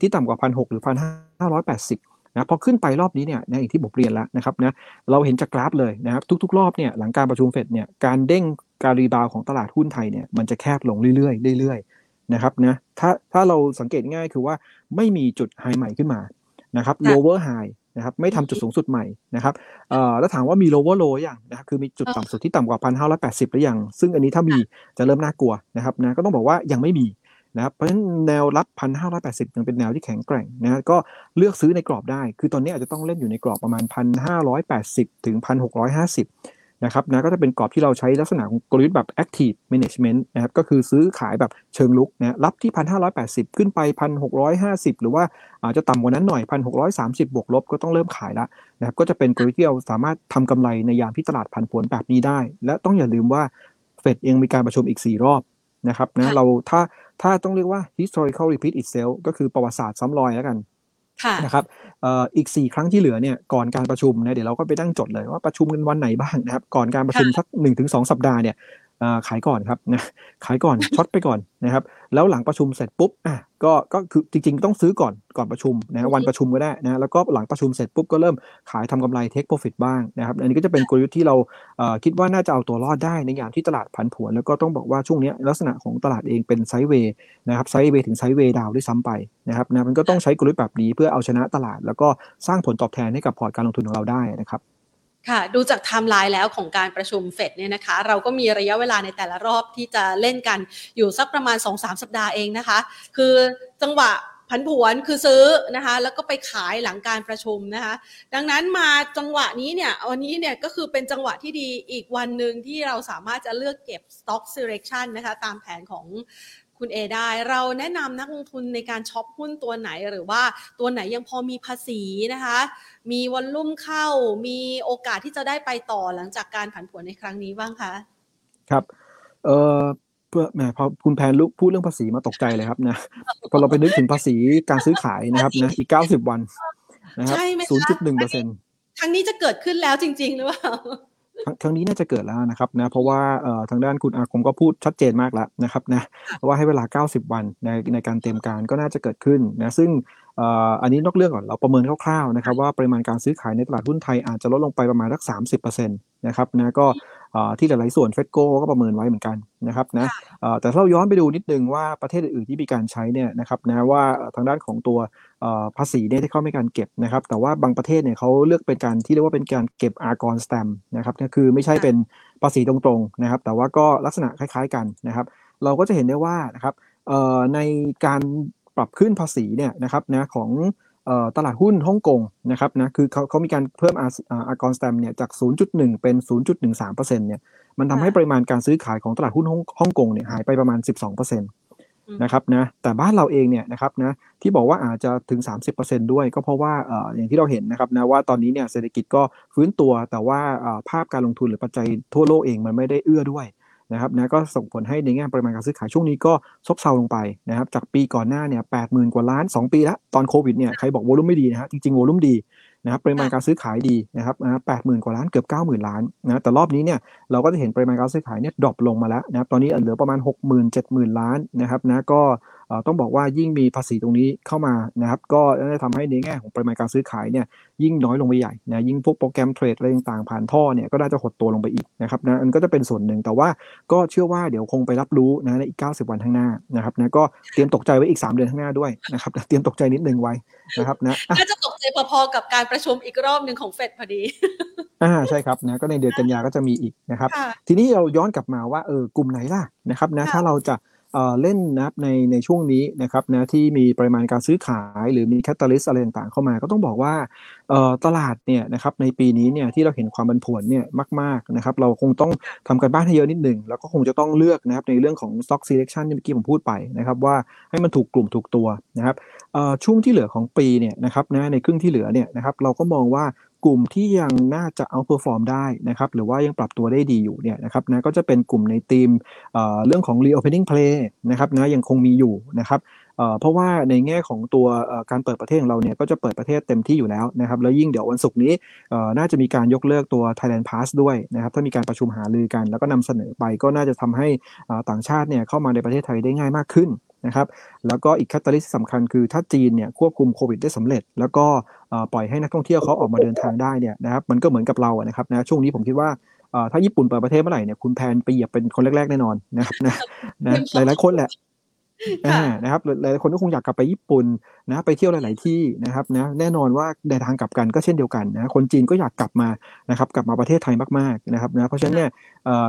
ที่ต่ำกว่า1,600หรือ1,580นะพอขึ้นไปรอบนี้เนี่ยนะอย่างที่ผมเรียนแล้วนะครับนะเราเห็นจากกราฟเลยนะครับทุกๆ รอบเนี่ยหลังการประชุมเฟดเนี่ยการเด้งการรีบาวของตลาดหุ้นไทยเนี่ยมันจะแคบลงเรื่อยๆเรื่อยๆนะครับนะถ้าถ้าเราสังเกตง่ายคือว่าไม่มีจุดไฮใหม่ขึ้นมานะครับ lower high นะครับไม่ทำจุดสูงสุดใหม่นะครับเอ่อแล้วถามว่ามี lower low อย่างนะครับคือมีจุดต่ำสุดที่ต่ำกว่าพันห้าร้อยแปดสิบหรือยัง ซึ่งอันนี้ถ้ามีจะเริ่มน่ากลัวนะครับนะก็ต้องบอกว่ายังไม่มี นะครับเพราะฉะนั้นแนวรับพันห้าร้อยแปดสิบยังเป็นแนวที่แข็งแกร่งนะก็เลือกซื้อในกรอบได้ คือตอนนี้อาจจะต้องเล่นอยู่ในกรอบประมาณพันห้าร้อยแปดสิบถึงพันหกร้อยห้าสิบนะครับนะก็จะเป็นกรอบที่เราใช้ลักษณะของกลยุทธ์แบบ active management นะครับก็คือซื้อขายแบบเชิงลุกนะรับที่พันห้าร้อยแปดสิบขึ้นไปพันหกร้อยห้าสิบหรือว่าอาจจะต่ำกว่านั้นหน่อยพันหกร้อยสามสิบบวกลบก็ต้องเริ่มขายแล้วนะครับก็จะเป็นกลยุทธ์ที่เราสามารถทำกำไรในยามที่ตลาดผันผวนแบบนี้ได้ และต้องอย่าลืมว่าเฟดเองมีการประชุมอีก 4 รอบ นะครับนะเราถ้าถ้าต้องเรียกว่า historical repeat itself ก็คือประวัติศาสตร์ซ้ำรอยแล้วกันนะครับอีก 4 ครั้งที่เหลือเนี่ยก่อนการประชุมนะเดี๋ยวเราก็ไปตั้งจดเลยว่าประชุมกันวันไหนบ้างนะครับ ก่อนการประชุมสักหนึ่งถึงสองสัปดาห์เนี่ย ขายก่อนครับนะขายก่อนช็อตไปก่อนนะครับ แล้วหลังประชุมเสร็จปุ๊บอะก็ก็คือจริง ๆ ต้องซื้อก่อนก่อนประชุมนะวันประชุมก็ได้นะแล้วก็หลังประชุมเสร็จปุ๊บก็เริ่มขายทำกำไร take profit บ้างนะครับ อันนี้ก็จะเป็นกลยุทธ์ที่เราคิดว่าน่าจะเอาตัวรอดได้ในยามที่ตลาดผันผวน แล้วก็ต้องบอกว่าช่วงนี้ลักษณะของตลาดเองเป็น sideway นะครับ sideway ถึง sideway down ด้วยซ้ำไปนะครับนะมันก็ต้องใช้กลยุทธ์แบบนี้เพื่อเอาชนะตลาด แล้วก็สร้างผลตอบแทนให้กับพอร์ตการลงทุนของเราได้นะครับ ค่ะ ดูจากไทม์ไลน์แล้วของการประชุมเฟดเนี่ยนะคะ เราก็มีระยะเวลาในแต่ละรอบที่จะเล่นกันอยู่สักประมาณ 2-3 สัปดาห์เองนะคะ คือจังหวะผันผวนคือซื้อนะคะ แล้วก็ไปขายหลังการประชุมนะคะ ดังนั้นมาจังหวะนี้เนี่ยวันนี้เนี่ยก็คือเป็นจังหวะที่ดีอีกวันหนึ่งที่เราสามารถจะเลือกเก็บ stock selection นะคะ ตามแผนของ คุณเอได้เราแนะนำนักลงทุนในการช็อปหุ้นตัวไหนหรือว่าตัวไหนยังพอมีภาษีนะคะ มีวอลลุ่มเข้ามีโอกาสที่จะได้ไปต่อหลังจากการผันผวนในครั้งนี้บ้างคะครับเอ่อเพื่อแหมพอคุณแพนลุกพูดเรื่องภาษีมาตกใจเลยครับนะพอเราไปนึกถึงภาษีการซื้อขายนะครับนะอีกเก้าสิบวันนะครับศูนย์จุดหนึ่งเปอร์เซ็นต์ครั้งนี้จะเกิดขึ้นแล้วจริง ๆ หรือเปล่า ครั้งนี้น่าจะเกิดแล้วนะครับนะเพราะว่าทางด้านคุณอาคมก็พูดชัดเจนมากแล้วนะครับนะว่าให้เวลา 90 วันในในการเตรียมการก็น่าจะเกิดขึ้นนะซึ่งอันนี้นอกเรื่องก่อนเราประเมินคร่าวๆนะครับว่าปริมาณการซื้อขายในตลาดหุ้นไทยอาจจะลดลงไปประมาณสัก30%นะครับนะก็ ที่หลาย ๆ ส่วนเฟดโก้ก็ประเมินไว้เหมือนกันนะครับนะแต่ถ้าเราย้อนไปดูนิดนึงว่าประเทศอื่นๆที่มีการใช้เนี่ยนะครับนะว่าทางด้านของตัวภาษีเนี่ยที่เขาไม่การเก็บนะครับ แต่ว่าบางประเทศเนี่ยเขาเลือกเป็นการที่เรียกว่าเป็นการเก็บอากรสแตมนะครับก็คือไม่ใช่เป็นภาษีตรง ๆ นะครับ แต่ว่าก็ลักษณะคล้าย ๆ กันนะครับ เราก็จะเห็นได้ว่านะครับในการปรับขึ้นภาษีเนี่ยนะครับนะของ ตลาดหุ้นฮ่องกงนะครับนะคือเขาเขามีการเพิ่มอากรสแตมเนี่ยจาก 0.1 เป็น 0.13%เนี่ยมันทำให้ปริมาณการซื้อขายของตลาดหุ้นฮ่องกงเนี่ยหายไปประมาณ 12%นะครับนะแต่บ้านเราเองเนี่ยนะครับนะที่บอกว่าอาจจะถึง 30%ด้วย ก็เพราะว่าอย่างที่เราเห็นนะครับนะว่าตอนนี้เนี่ยเศรษฐกิจก็ฟื้นตัวแต่ว่าภาพการลงทุนหรือปัจจัยทั่วโลกเองมันไม่ได้เอื้อด้วย นะครับนะก็ส่งผลให้ในแง่ปริมาณการซื้อขายช่วงนี้ก็ซบเซาลงไปนะครับจากปีก่อนหน้าเนี่ยแปดหมื่นกว่าล้าน 2 ปีแล้วตอนโควิดเนี่ยใครบอกวอลุ่มไม่ดีนะฮะจริงๆวอลุ่มดีนะครับปริมาณการซื้อขายดีนะครับนะแปดหมื่นกว่าล้านเกือบเก้าหมื่นล้านนะแต่รอบนี้เนี่ยเราก็จะเห็นปริมาณการซื้อขายเนี่ยดรอปลงมาแล้วนะครับตอนนี้เหลือประมาณ 6 0 0 0 0 7 0 0 0ล้านนะครับนะก็ ต้องบอกว่ายิ่งมีภาษีตรงนี้เข้ามานะครับก็จะทำให้ในแง่ของปริมาณการซื้อขายเนี่ยยิ่งน้อยลงไปใหญ่นะยิ่งพวกโปรแกรมเทรดอะไรต่างๆผ่านท่อเนี่ยก็น่าจะหดตัวลงไปอีกนะครับนะอันก็จะเป็นส่วนหนึ่งแต่ว่าก็เชื่อว่าเดี๋ยวคงไปรับรู้นะในอีก 90 วันข้างหน้านะครับนะก็เตรียมตกใจไว้อีก 3 เดือนข้างหน้าด้วยนะครับเตรียมตกใจนิดนึงไว้นะครับนะน่าจะตกใจพอๆกับการประชุมอีกรอบหนึ่งของเฟดพอดีอ่าใช่ครับนะก็ในเดือนกันยาก็จะมีอีกนะครับทีนี้เราย้อนกลับมาว่าเออกลุ่มไหนล่ะนะครับนะถ้าเราจะ เล่นนะครับในในช่วงนี้นะครับนะที่มีปริมาณการซื้อขายหรือมีแคตตาลิสอะไรต่างๆเข้ามา ก็ต้องบอกว่าตลาดเนี่ยนะครับในปีนี้เนี่ยที่เราเห็นความบันผวนเนี่ยมากๆนะครับเราคงต้องทำการบ้านให้เยอะนิดหนึ่งแล้วก็คงจะต้องเลือกนะครับในเรื่องของ stock selection ที่เมื่อกี้ผมพูดไปนะครับว่าให้มันถูกกลุ่มถูกตัวนะครับช่วงที่เหลือของปีเนี่ยนะครับนะในครึ่งที่เหลือเนี่ยนะครับเราก็มองว่า กลุ่มที่ยังน่าจะ outperform ได้นะครับหรือว่ายังปรับตัวได้ดีอยู่เนี่ยนะครับนะก็จะเป็นกลุ่มในทีมเรื่องของ reopening play นะครับนะยังคงมีอยู่นะครับเพราะว่าในแง่ของตัวการเปิดประเทศของเราเนี่ยก็จะเปิดประเทศเต็มที่อยู่แล้วนะครับแล้วยิ่งเดี๋ยววันศุกร์นี้น่าจะมีการยกเลิกตัว Thailand Pass ด้วยนะครับถ้ามีการประชุมหารือกันแล้วก็นำเสนอไปก็น่าจะทำให้ต่างชาติเนี่ยเข้ามาในประเทศไทยได้ง่ายมากขึ้น นะครับแล้วก็อีกคัตตาลิสสำคัญคือถ้าจีนเนี่ยควบคุมโควิดได้สำเร็จ แล้วก็ปล่อยให้นักท่องเที่ยวเขาออกมาเดินทางได้เนี่ยนะครับมันก็เหมือนกับเราอะนะครับนะช่วงนี้ผมคิดว่าถ้าญี่ปุ่นเปิดประเทศเมื่อไหร่เนี่ยคุณแพนไปเหยียบเป็นคนแรกๆแน่นอนนะครับนะนะหลายๆคนแหละ นะครับหลายคนก็คงอยากกลับไปญี่ปุ่นนะไปเที่ยวหลาย ๆ ที่นะครับนะแน่นอนว่าเดินทางกลับกันก็เช่นเดียวกันนะคนจีนก็อยากกลับมานะครับกลับมาประเทศไทยมาก ๆ นะครับนะเพราะฉะนั้นเนี่ย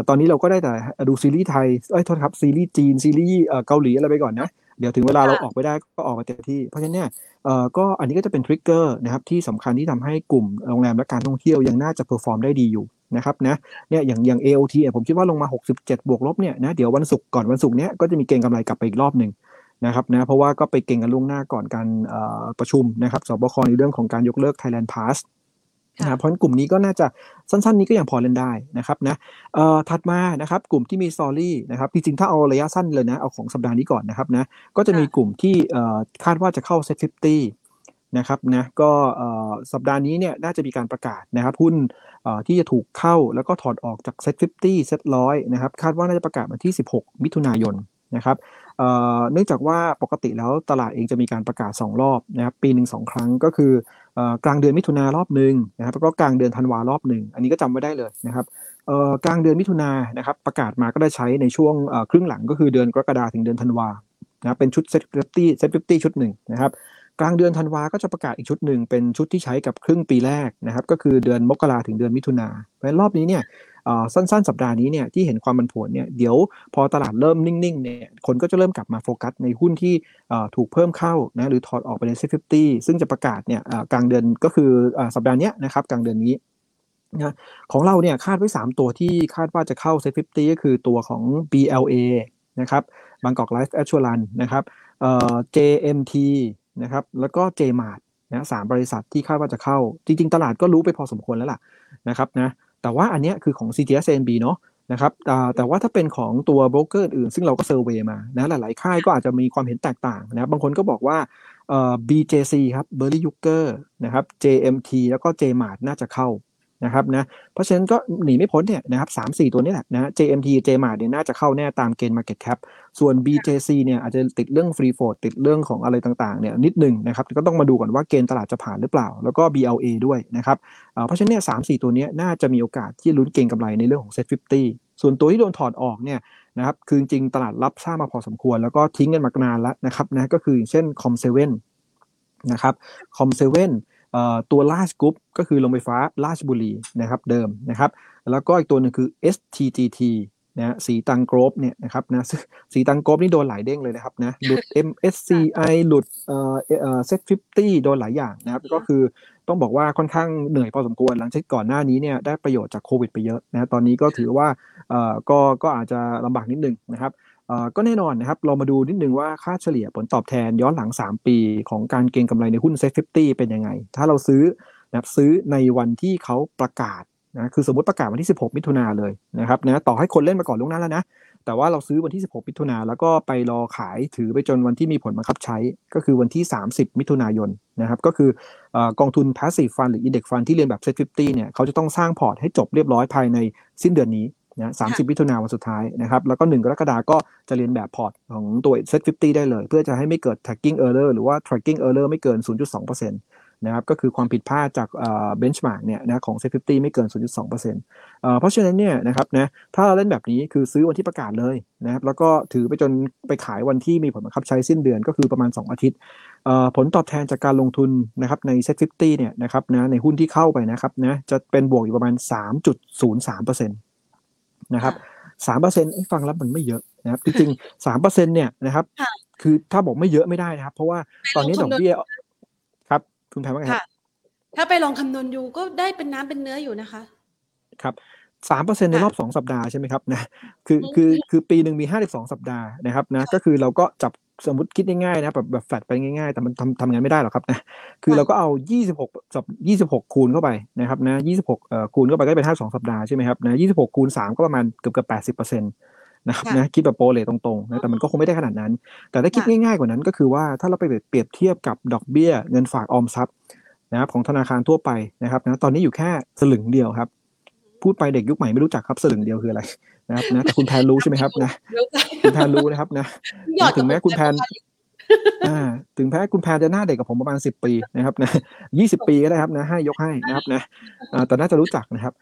ตอนนี้เราก็ได้แต่ดูซีรีส์ไทยเอ้ยโทษครับซีรีส์จีนซีรีส์เกาหลีอะไรไปก่อนนะเดี๋ยวถึงเวลาเราออกไปได้ก็ออกมาเต็มที่ เพราะฉะนั้นเนี่ยเอ่อก็อันนี้ก็จะเป็น trigger นะครับที่สำคัญที่ทำให้กลุ่มโรงแรมและการท่องเที่ยวยังน่าจะ perform ได้ดีอยู่ นะครับนะเนี่ยอย่างอย่าง AOT ผมคิดว่าลงมา 67 บวกลบเนี่ยนะเดี๋ยววันศุกร์ก่อนวันศุกร์เนี้ยก็จะมีเก็งกำไรกลับไปอีกรอบหนึ่งนะครับนะเพราะว่าก็ไปเก็งกันล่วงหน้าก่อนการประชุมนะครับศบคในเรื่องของการยกเลิก Thailand Pass นะเพราะกลุ่มนี้ก็น่าจะสั้น ๆ นี้ก็ยังพอเล่นได้นะครับนะเอ่อถัดมานะครับกลุ่มที่มี story นะครับจริงๆถ้าเอาระยะสั้นเลยนะเอาของสัปดาห์นี้ก่อนนะครับนะก็จะมีกลุ่มที่เอ่อคาดว่าจะเข้า SET fifty นะครับนะก็สัปดาห์นี้เนี่ยน่าจะมีการประกาศนะครับหุ้นที่จะถูกเข้าแล้วก็ถอดออกจาก SET fifty SET ร้อยนะครับคาดว่าน่าจะประกาศวันที่ 16 มิถุนายนนะครับเนื่องจากว่าปกติแล้วตลาดเองจะมีการประกาศ 2 รอบนะครับปีหนึ่งสองครั้งก็คือกลางเดือนมิถุนารอบหนึ่งนะครับแล้วก็กลางเดือนธันวารอบหนึ่งอันนี้ก็จำไว้ได้เลยนะครับกลางเดือนมิถุนานะครับประกาศมาก็ได้ใช้ในช่วงครึ่งหลังก็คือเดือนกรกฎาถึงเดือนธันวานะเป็นชุด SET fifty SET fifty ชุดหนึ่งนะครับ กลางเดือนธันวาก็จะประกาศอีกชุดหนึ่งเป็นชุดที่ใช้กับครึ่งปีแรกนะครับ ก็คือเดือนมกราถึงเดือนมิถุนาเพราะรอบนี้เนี่ยสั้นๆ สัปดาห์นี้เนี่ยที่เห็นความผันผวนเนี่ยเดี๋ยวพอตลาดเริ่มนิ่งๆเนี่ยคนก็จะเริ่มกลับมาโฟกัสในหุ้นที่ถูกเพิ่มเข้านะหรือถอดออกไปใน SET fifty ซึ่งจะประกาศเนี่ยกลางเดือนก็คือสัปดาห์นี้นะครับกลางเดือนนี้นะของเราเนี่ยคาดไว้ 3 ตัวที่คาดว่าจะเข้า SET fifty ก็คือตัวของ BLA นะครับ Bangkok Life Assurance นะครับ JMT นะครับแล้วก็ JMart นะสามบริษัทที่คาดว่าจะเข้า จริง ๆ ตลาดก็รู้ไปพอสมควรแล้วล่ะนะครับนะแต่ว่าอันนี้คือของ CTSNB เนาะนะครับแต่ว่าถ้าเป็นของตัวโบรกเกอร์อื่น ซึ่งเราก็เซอร์เวยมานะหลายๆ ค่ายก็อาจจะมีความเห็นแตกต่างนะบางคนก็บอกว่า BJC ครับ b e r r y y u k e r นะครับ JMT แล้วก็ JMart น่าจะเข้า นะครับนะเพราะฉะนั้นก็หนีไม่พ้นเนี่ยนะครับสามสี่ตัวนี้แหละนะ JMT JMart เนี่ยน่าจะเข้าแน่ตามเกณฑ์ Market Cap ส่วน BJC เนี่ยอาจจะติดเรื่อง Free Float ติดเรื่องของอะไรต่างๆเนี่ยนิดหนึ่งนะครับก็ต้องมาดูก่อนว่าเกณฑ์ตลาดจะผ่านหรือเปล่า แล้วก็ BLA ด้วยนะครับเพราะฉะนั้นเนี่ยสามสี่ตัวนี้น่าจะมีโอกาสที่ลุ้นเก็งกำไรในเรื่องของ Set 50 ส่วนตัวที่โดนถอดออกเนี่ยนะครับคือจริงตลาดรับทราบมาพอสมควร แล้วก็ทิ้งกันมานานแล้วนะครับนะก็คือเช่น Com7 นะครับ Com7 ตัวลาชกรุ๊ปก็คือโรงไฟฟ้าราชบุรีนะครับเดิมนะครับ แล้วก็อีกตัวหนึ่งคือ STGT นะสีตังโกรบเนี่ยนะครับนะสีตังโกรบนี่โดนหลายเด้งเลยนะครับนะหลุด MSCI หลุดเอ่อเอ่อ SET fifty โดนหลายอย่างนะครับก็คือต้องบอกว่าค่อนข้างเหนื่อยพอสมควรหลังจากก่อนหน้านี้เนี่ยได้ประโยชน์จากโควิดไปเยอะนะตอนนี้ก็ถือว่าเอ่อก็ก็อาจจะลำบากนิดนึงนะครับ ก็แน่นอนนะครับ เรามาดูนิดนึงว่าค่าเฉลี่ยผลตอบแทนย้อนหลัง 3 ปี ของการเก็งกำไรในหุ้น SET fifty เป็นยังไง ถ้าเราซื้อนะครับซื้อในวันที่เขาประกาศนะคือสมมติประกาศวันที่ 16 มิถุนาเลยนะครับนะต่อให้คนเล่นมาก่อนล่วงหน้าแล้วนะ แต่ว่าเราซื้อวันที่ 16 มิถุนาแล้วก็ไปรอขายถือไปจนวันที่มีผลบังคับใช้ ก็คือวันที่ 30 มิถุนายนนะครับก็คือกองทุน passive fund หรือ index fund ที่เลียนแบบ set 50เนี่ยเขาจะต้องสร้างพอร์ตให้จบเรียบร้อยภายในสิ้นเดือนนี้ นะ30มิถุนาวันสุดท้ายนะครับ แล้วก็1กรกฎาก็จะเลียนแบบพอร์ตของตัว set 50ได้เลย เพื่อจะให้ไม่เกิด tracking error หรือว่า tracking error ไม่เกิน 0.2%นะครับก็คือความผิดพลาดจาก benchmark เนี่ยนะของ set 50ไม่เกิน 0.2%เพราะฉะนั้นเนี่ยนะครับนะถ้าเราเล่นแบบนี้คือซื้อวันที่ประกาศเลยนะครับแล้วก็ถือไปจนไปขายวันที่มีผลบังคับใช้สิ้นเดือนก็คือประมาณ 2 อาทิตย์ผลตอบแทนจากการลงทุนนะครับใน Set 50เนี่ยนะครับนะในหุ้นที่เข้าไปนะครับนะจะเป็นบวกอยู่ประมาณ 3.03%นะครับสามเปอร์เซ็นต์ฟังแล้วมันไม่เยอะนะครับจริงๆสามเปอร์เซ็นต์เนี่ยนะครับ คือถ้าบอกไม่เยอะไม่ได้นะครับ เพราะว่าตอนนี้ดอกเบี้ยครับ คุณแพรว่าไงครับถ้าไปลองคำนวณดูก็ได้เป็นน้ำเป็นเนื้ออยู่นะคะ ครับสามเปอร์เซ็นในรอบสองสัปดาห์ใช่ไหมครับนะคือคือคือปีหนึ่งมีห้าสิบสองสัปดาห์นะครับนะก็คือเราก็จับ สมมติคิดง่ายๆนะแบบแบบแฟดไปง่ายๆ แต่มันทำทำงานไม่ได้หรอกครับนะคือเราก็เอา 26สับ26 คูณเข้าไปนะครับนะ26เอ่อคูณเข้าไปก็เป็น 52 สัปดาห์ใช่ไหมครับนะ26 คูณ 3 ก็ประมาณเกือบเกือบ80%นะครับนะคิดแบบโปรเลตรงๆนะแต่มันก็คงไม่ได้ขนาดนั้น แต่ถ้าคิดง่ายๆกว่านั้นก็คือว่าถ้าเราไปเปรียบเทียบกับดอกเบี้ยเงินฝากออมทรัพย์นะครับของธนาคารทั่วไปนะครับนะตอนนี้อยู่แค่สลึงเดียวครับ พูดไปเด็กยุคใหม่ไม่รู้จักครับสลึงเดียวคืออะไร นะครับนะแต่คุณแพนรู้ใช่ไหมครับนะคุณแพนรู้นะครับนะถึงแม้คุณแพนถึงแพ้คุณแพนจะหน้าเด็กกับผมประมาณสิบปีนะครับนะยี่สิบปีก็ได้ครับนะให้ยกให้นะครับนะแต่น่าจะรู้จักนะครับ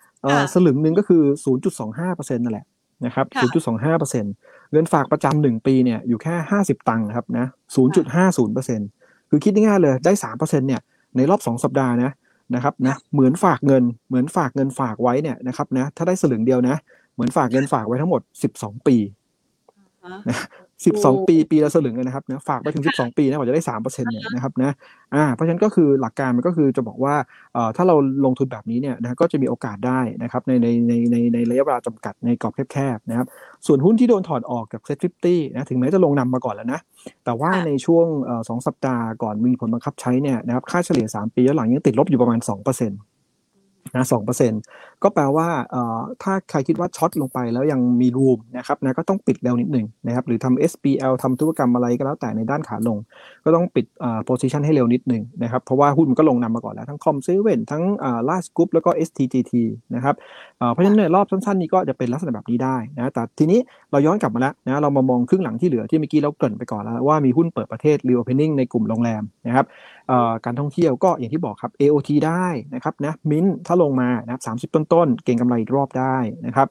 สลึงหนึ่งก็คือศูนย์จุดสองห้าเปอร์เซ็นต์นั่นแหละนะครับศูนย์จุดสองห้าเปอร์เซ็นต์เงินฝากประจำหนึ่งปีเนี่ยอยู่แค่ห้าสิบตังค์ครับนะศูนย์จุดห้าศูนย์เปอร์เซ็นต์คือคิดง่ายๆเลยได้สามเปอร์เซ็นต์เนี่ยในรอบสองสัปดาห์นะนะครับนะเหมือนฝากเงินเหมือนฝากเงินฝากไว้เนี่ยนะครับนะถ้าได้สลึงเดียวนะ เหมือนฝากเงินฝากไว้ทั้งหมดสิบสองปีนะสิบสองปีปีละสลึงนะครับนะฝากไปถึงสิบสองปีนะกว่าจะได้สามเปอร์เซ็นต์เนี่ยนะครับนะอ่าเพราะฉะนั้นก็คือหลักการมันก็คือจะบอกว่าเอ่อถ้าเราลงทุนแบบนี้เนี่ยนะก็จะมีโอกาสได้นะครับในในในในในระยะเวลาจำกัดในกรอบแคบๆนะครับส่วนหุ้นที่โดนถอดออกจาก SET fifty นะถึงแม้จะลงนำมาก่อนแล้วนะ แต่ว่าในช่วงสองสัปดาห์ก่อนมีผลบังคับใช้เนี่ยนะครับค่าเฉลี่ย3ปีย้อนหลังยังติดลบอยู่ประมาณ2%นะสองเปอร์เซ็นต์ ก็แปลว่าเอ่อถ้าใครคิดว่า short ลงไปแล้วยังมี room นะครับนะก็ต้องปิดเร็วนิดหนึ่งนะครับหรือทำ SBL ทำธุรกรรมอะไรก็แล้วแต่ในด้านขาลง ก็ต้องปิดอ่า position ให้เร็วนิดหนึ่งนะครับเพราะว่าหุ้นมันก็ลงนำมาก่อนแล้วทั้ง Com Seven ทั้งอ่าราชกรุ๊ปแล้วก็ STGT นะครับเพราะฉะนั้นในรอบสั้นๆนี้ก็จะเป็นลักษณะแบบนี้ได้นะแต่ทีนี้เราย้อนกลับมาแล้วนะเรามามองครึ่งหลังที่เหลือที่เมื่อกี้เราเกริ่นไปก่อนแล้วว่ามีหุ้นเปิดประเทศ reopening ในกลุ่มโรงแรมนะครับการท่องเที่ยวก็อย่างที่บอกครับ AOT ได้นะครับนะมินถ้าลงมานะครับ30ต้นๆเก่งกำไรอีกรอบได้นะครับ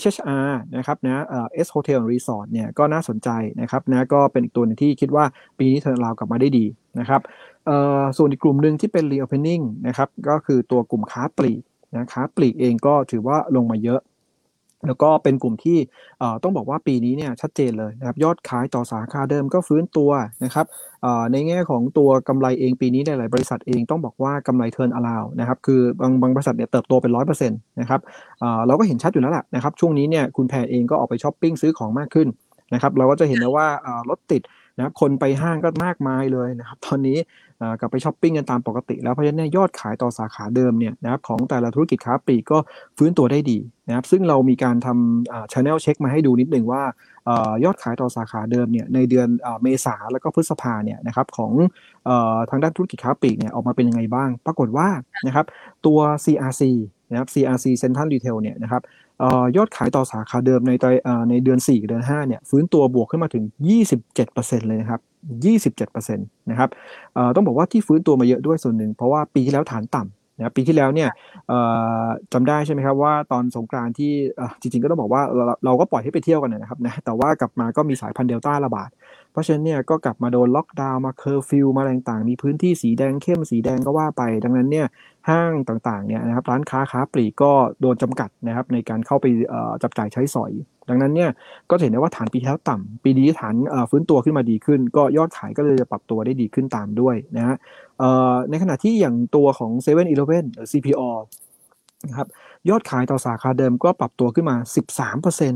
HHR นะครับนะ S Hotel Resort เนี่ยก็น่าสนใจนะครับนะก็เป็นอีกตัวนึงที่คิดว่าปีนี้เทอร์นราวกลับมาได้ดีนะครับส่วนอีกกลุ่มหนึ่งที่เป็น reopening นะครับก็คือตัวกลุ่มค้าปลีกนะค้าปลีกเองก็ถือว่าลงมาเยอะ แล้วก็เป็นกลุ่มที่ต้องบอกว่าปีนี้เนี่ยชัดเจนเลยนะครับยอดขายต่อสาขาเดิมก็ฟื้นตัวนะครับในแง่ของตัวกำไรเองปีนี้หลายบริษัทเองต้องบอกว่ากำไร turnaround นะครับคือบางบางบริษัทเนี่ยเติบโตเป็นร้อยเปอร์เซ็นต์นะครับเราก็เห็นชัดอยู่แล้วแหละนะครับช่วงนี้เนี่ยคุณแพรเองก็ออกไปช้อปปิ้งซื้อของมากขึ้นนะครับเราก็จะเห็นได้ว่ารถติด นะครับคนไปห้างก็มากมายเลยนะครับตอนนี้กลับไปช้อปปิ้งกันตามปกติแล้วเพราะฉะนั้นยอดขายต่อสาขาเดิมเนี่ยนะครับของแต่ละธุรกิจค้าปลีกก็ฟื้นตัวได้ดีนะครับซึ่งเรามีการทำชแนลเช็คมาให้ดูนิดหนึ่งว่ายอดขายต่อสาขาเดิมเนี่ยในเดือนเมษาแล้วก็พฤษภาเนี่ยนะครับของทางด้านธุรกิจค้าปลีกเนี่ยออกมาเป็นยังไงบ้าง ปรากฏว่านะครับตัว CRC นะครับ CRC Central Retail เนี่ยนะครับ ยอดขายต่อสาขาเดิมในในเดือน 4 เดือน 5 เนี่ย ฟื้นตัวบวกขึ้นมาถึง 27%เลยนะครับ 27%นะครับต้องบอกว่าที่ฟื้นตัวมาเยอะด้วยส่วนหนึ่ง เพราะว่าปีที่แล้วฐานต่ำนะปีที่แล้วเนี่ยจำได้ใช่ไหมครับว่าตอนสงกรานต์ที่จริงๆก็ต้องบอกว่าเราเราก็ปล่อยให้ไปเที่ยวกันนะครับนะแต่ว่ากลับมาก็มีสายพันธุ์เดลต้าระบาด เพราะฉะนั้นเนี่ยก็กลับมาโดนล็อกดาวน์มาเคอร์ฟิวมาอะไรต่างๆ มีพื้นที่สีแดงเข้มสีแดงก็ว่าไป ดังนั้นเนี่ย ห้างต่างๆเนี่ยนะครับร้านค้าค้าปลีกก็โดนจำกัดนะครับในการเข้าไปจับจ่ายใช้สอย ดังนั้นเนี่ยก็เห็นได้ว่าฐานปีที่แล้วต่ำปีนี้ฐานฟื้นตัวขึ้นมาดีขึ้น ก็ยอดขายก็เลยจะปรับตัวได้ดีขึ้นตามด้วยนะฮะในขณะที่อย่างตัวของ7 e เ e ่ e อหรือ CPO นะครับยอดขายต่อสาขาเดิมก็ปรับตัวขึ้นมา 13%น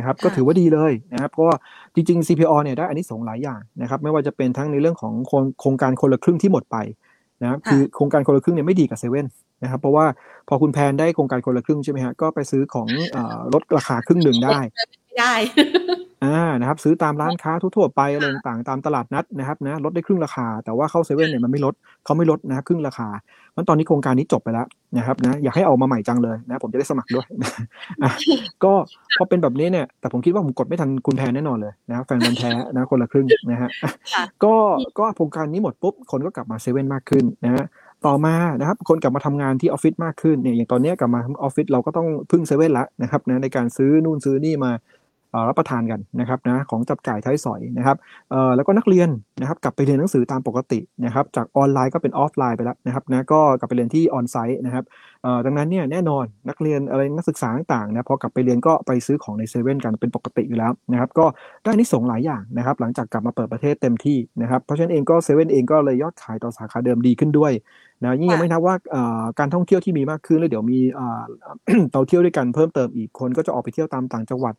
ะครับก็ถือว่าดีเลยนะครับเพราะว่าจริงๆ CPO เนี่ยได้อันนี้สองหลายอย่างนะครับไม่ว่าจะเป็นทั้งในเรื่องของโครงการคนละครึ่งที่หมดไป นะครับคือโครงการคนละครึ่งเนี่ยไม่ดีกับเซเว่นนะครับเพราะว่าพอคุณแพนได้โครงการคนละครึ่งใช่ไหมฮะก็ไปซื้อของลดราคาครึ่งหนึ่งได้ได้ อ่านะครับ ซื้อตามร้านค้าทั่วไปอะไรต่างๆตามตลาดนัดนะครับนะลดได้ครึ่งราคา แต่ว่าเข้าเซเว่นเนี่ยมันไม่ลดเขาไม่ลดนะครึ่งราคา มันตอนนี้โครงการนี้จบไปแล้วนะครับนะอยากให้ออกมาใหม่จังเลยนะผมจะได้สมัครด้วยก็พอเป็นแบบนี้เนี่ยแต่ผมคิดว่าผมกดไม่ทันคุณแพนแน่นอนเลยนะแฟนบันแท้นะคนละครึ่งนะฮะก็ก็โครงการนี้หมดปุ๊บคนก็กลับมาเซเว่นมากขึ้นนะฮะต่อมานะครับคนกลับมาทำงานที่ออฟฟิศมากขึ้นเนี่ยอย่างตอนนี้กลับมาออฟฟิศเราก็ต้องพึ่งเซเว่นละนะครับนะในการซื้อนู่นซื้อนี่มา รับประทานกันนะครับนะของจับจ่ายใช้สอยนะครับแล้วก็นักเรียนนะครับกลับไปเรียนหนังสือตามปกตินะครับจากออนไลน์ก็เป็นออฟไลน์ไปแล้วนะครับนะก็กลับไปเรียนที่ onsite นะครับดังนั้นเนี่ยแน่นอนนักเรียนอะไรนักศึกษาต่างๆนะพอกลับไปเรียนก็ไปซื้อของในเซเว่นกันเป็นปกติอยู่แล้วนะครับก็ได้นิสงหลายอย่างนะครับหลังจากกลับมาเปิดประเทศเต็มที่นะครับเพราะฉะนั้นเองก็เซเว่นเองก็เลยยอดขายต่อสาขาเดิมดีขึ้นด้วย นะยิ่งยังไม่นับว่าการท่องเที่ยวที่มีมากขึ้นแล้วเดี๋ยวมีเราเที่ยวด้วยกันเพิ่มเติมอีกคนก็จะออกไปเที่ยวตามต่างจังหวัด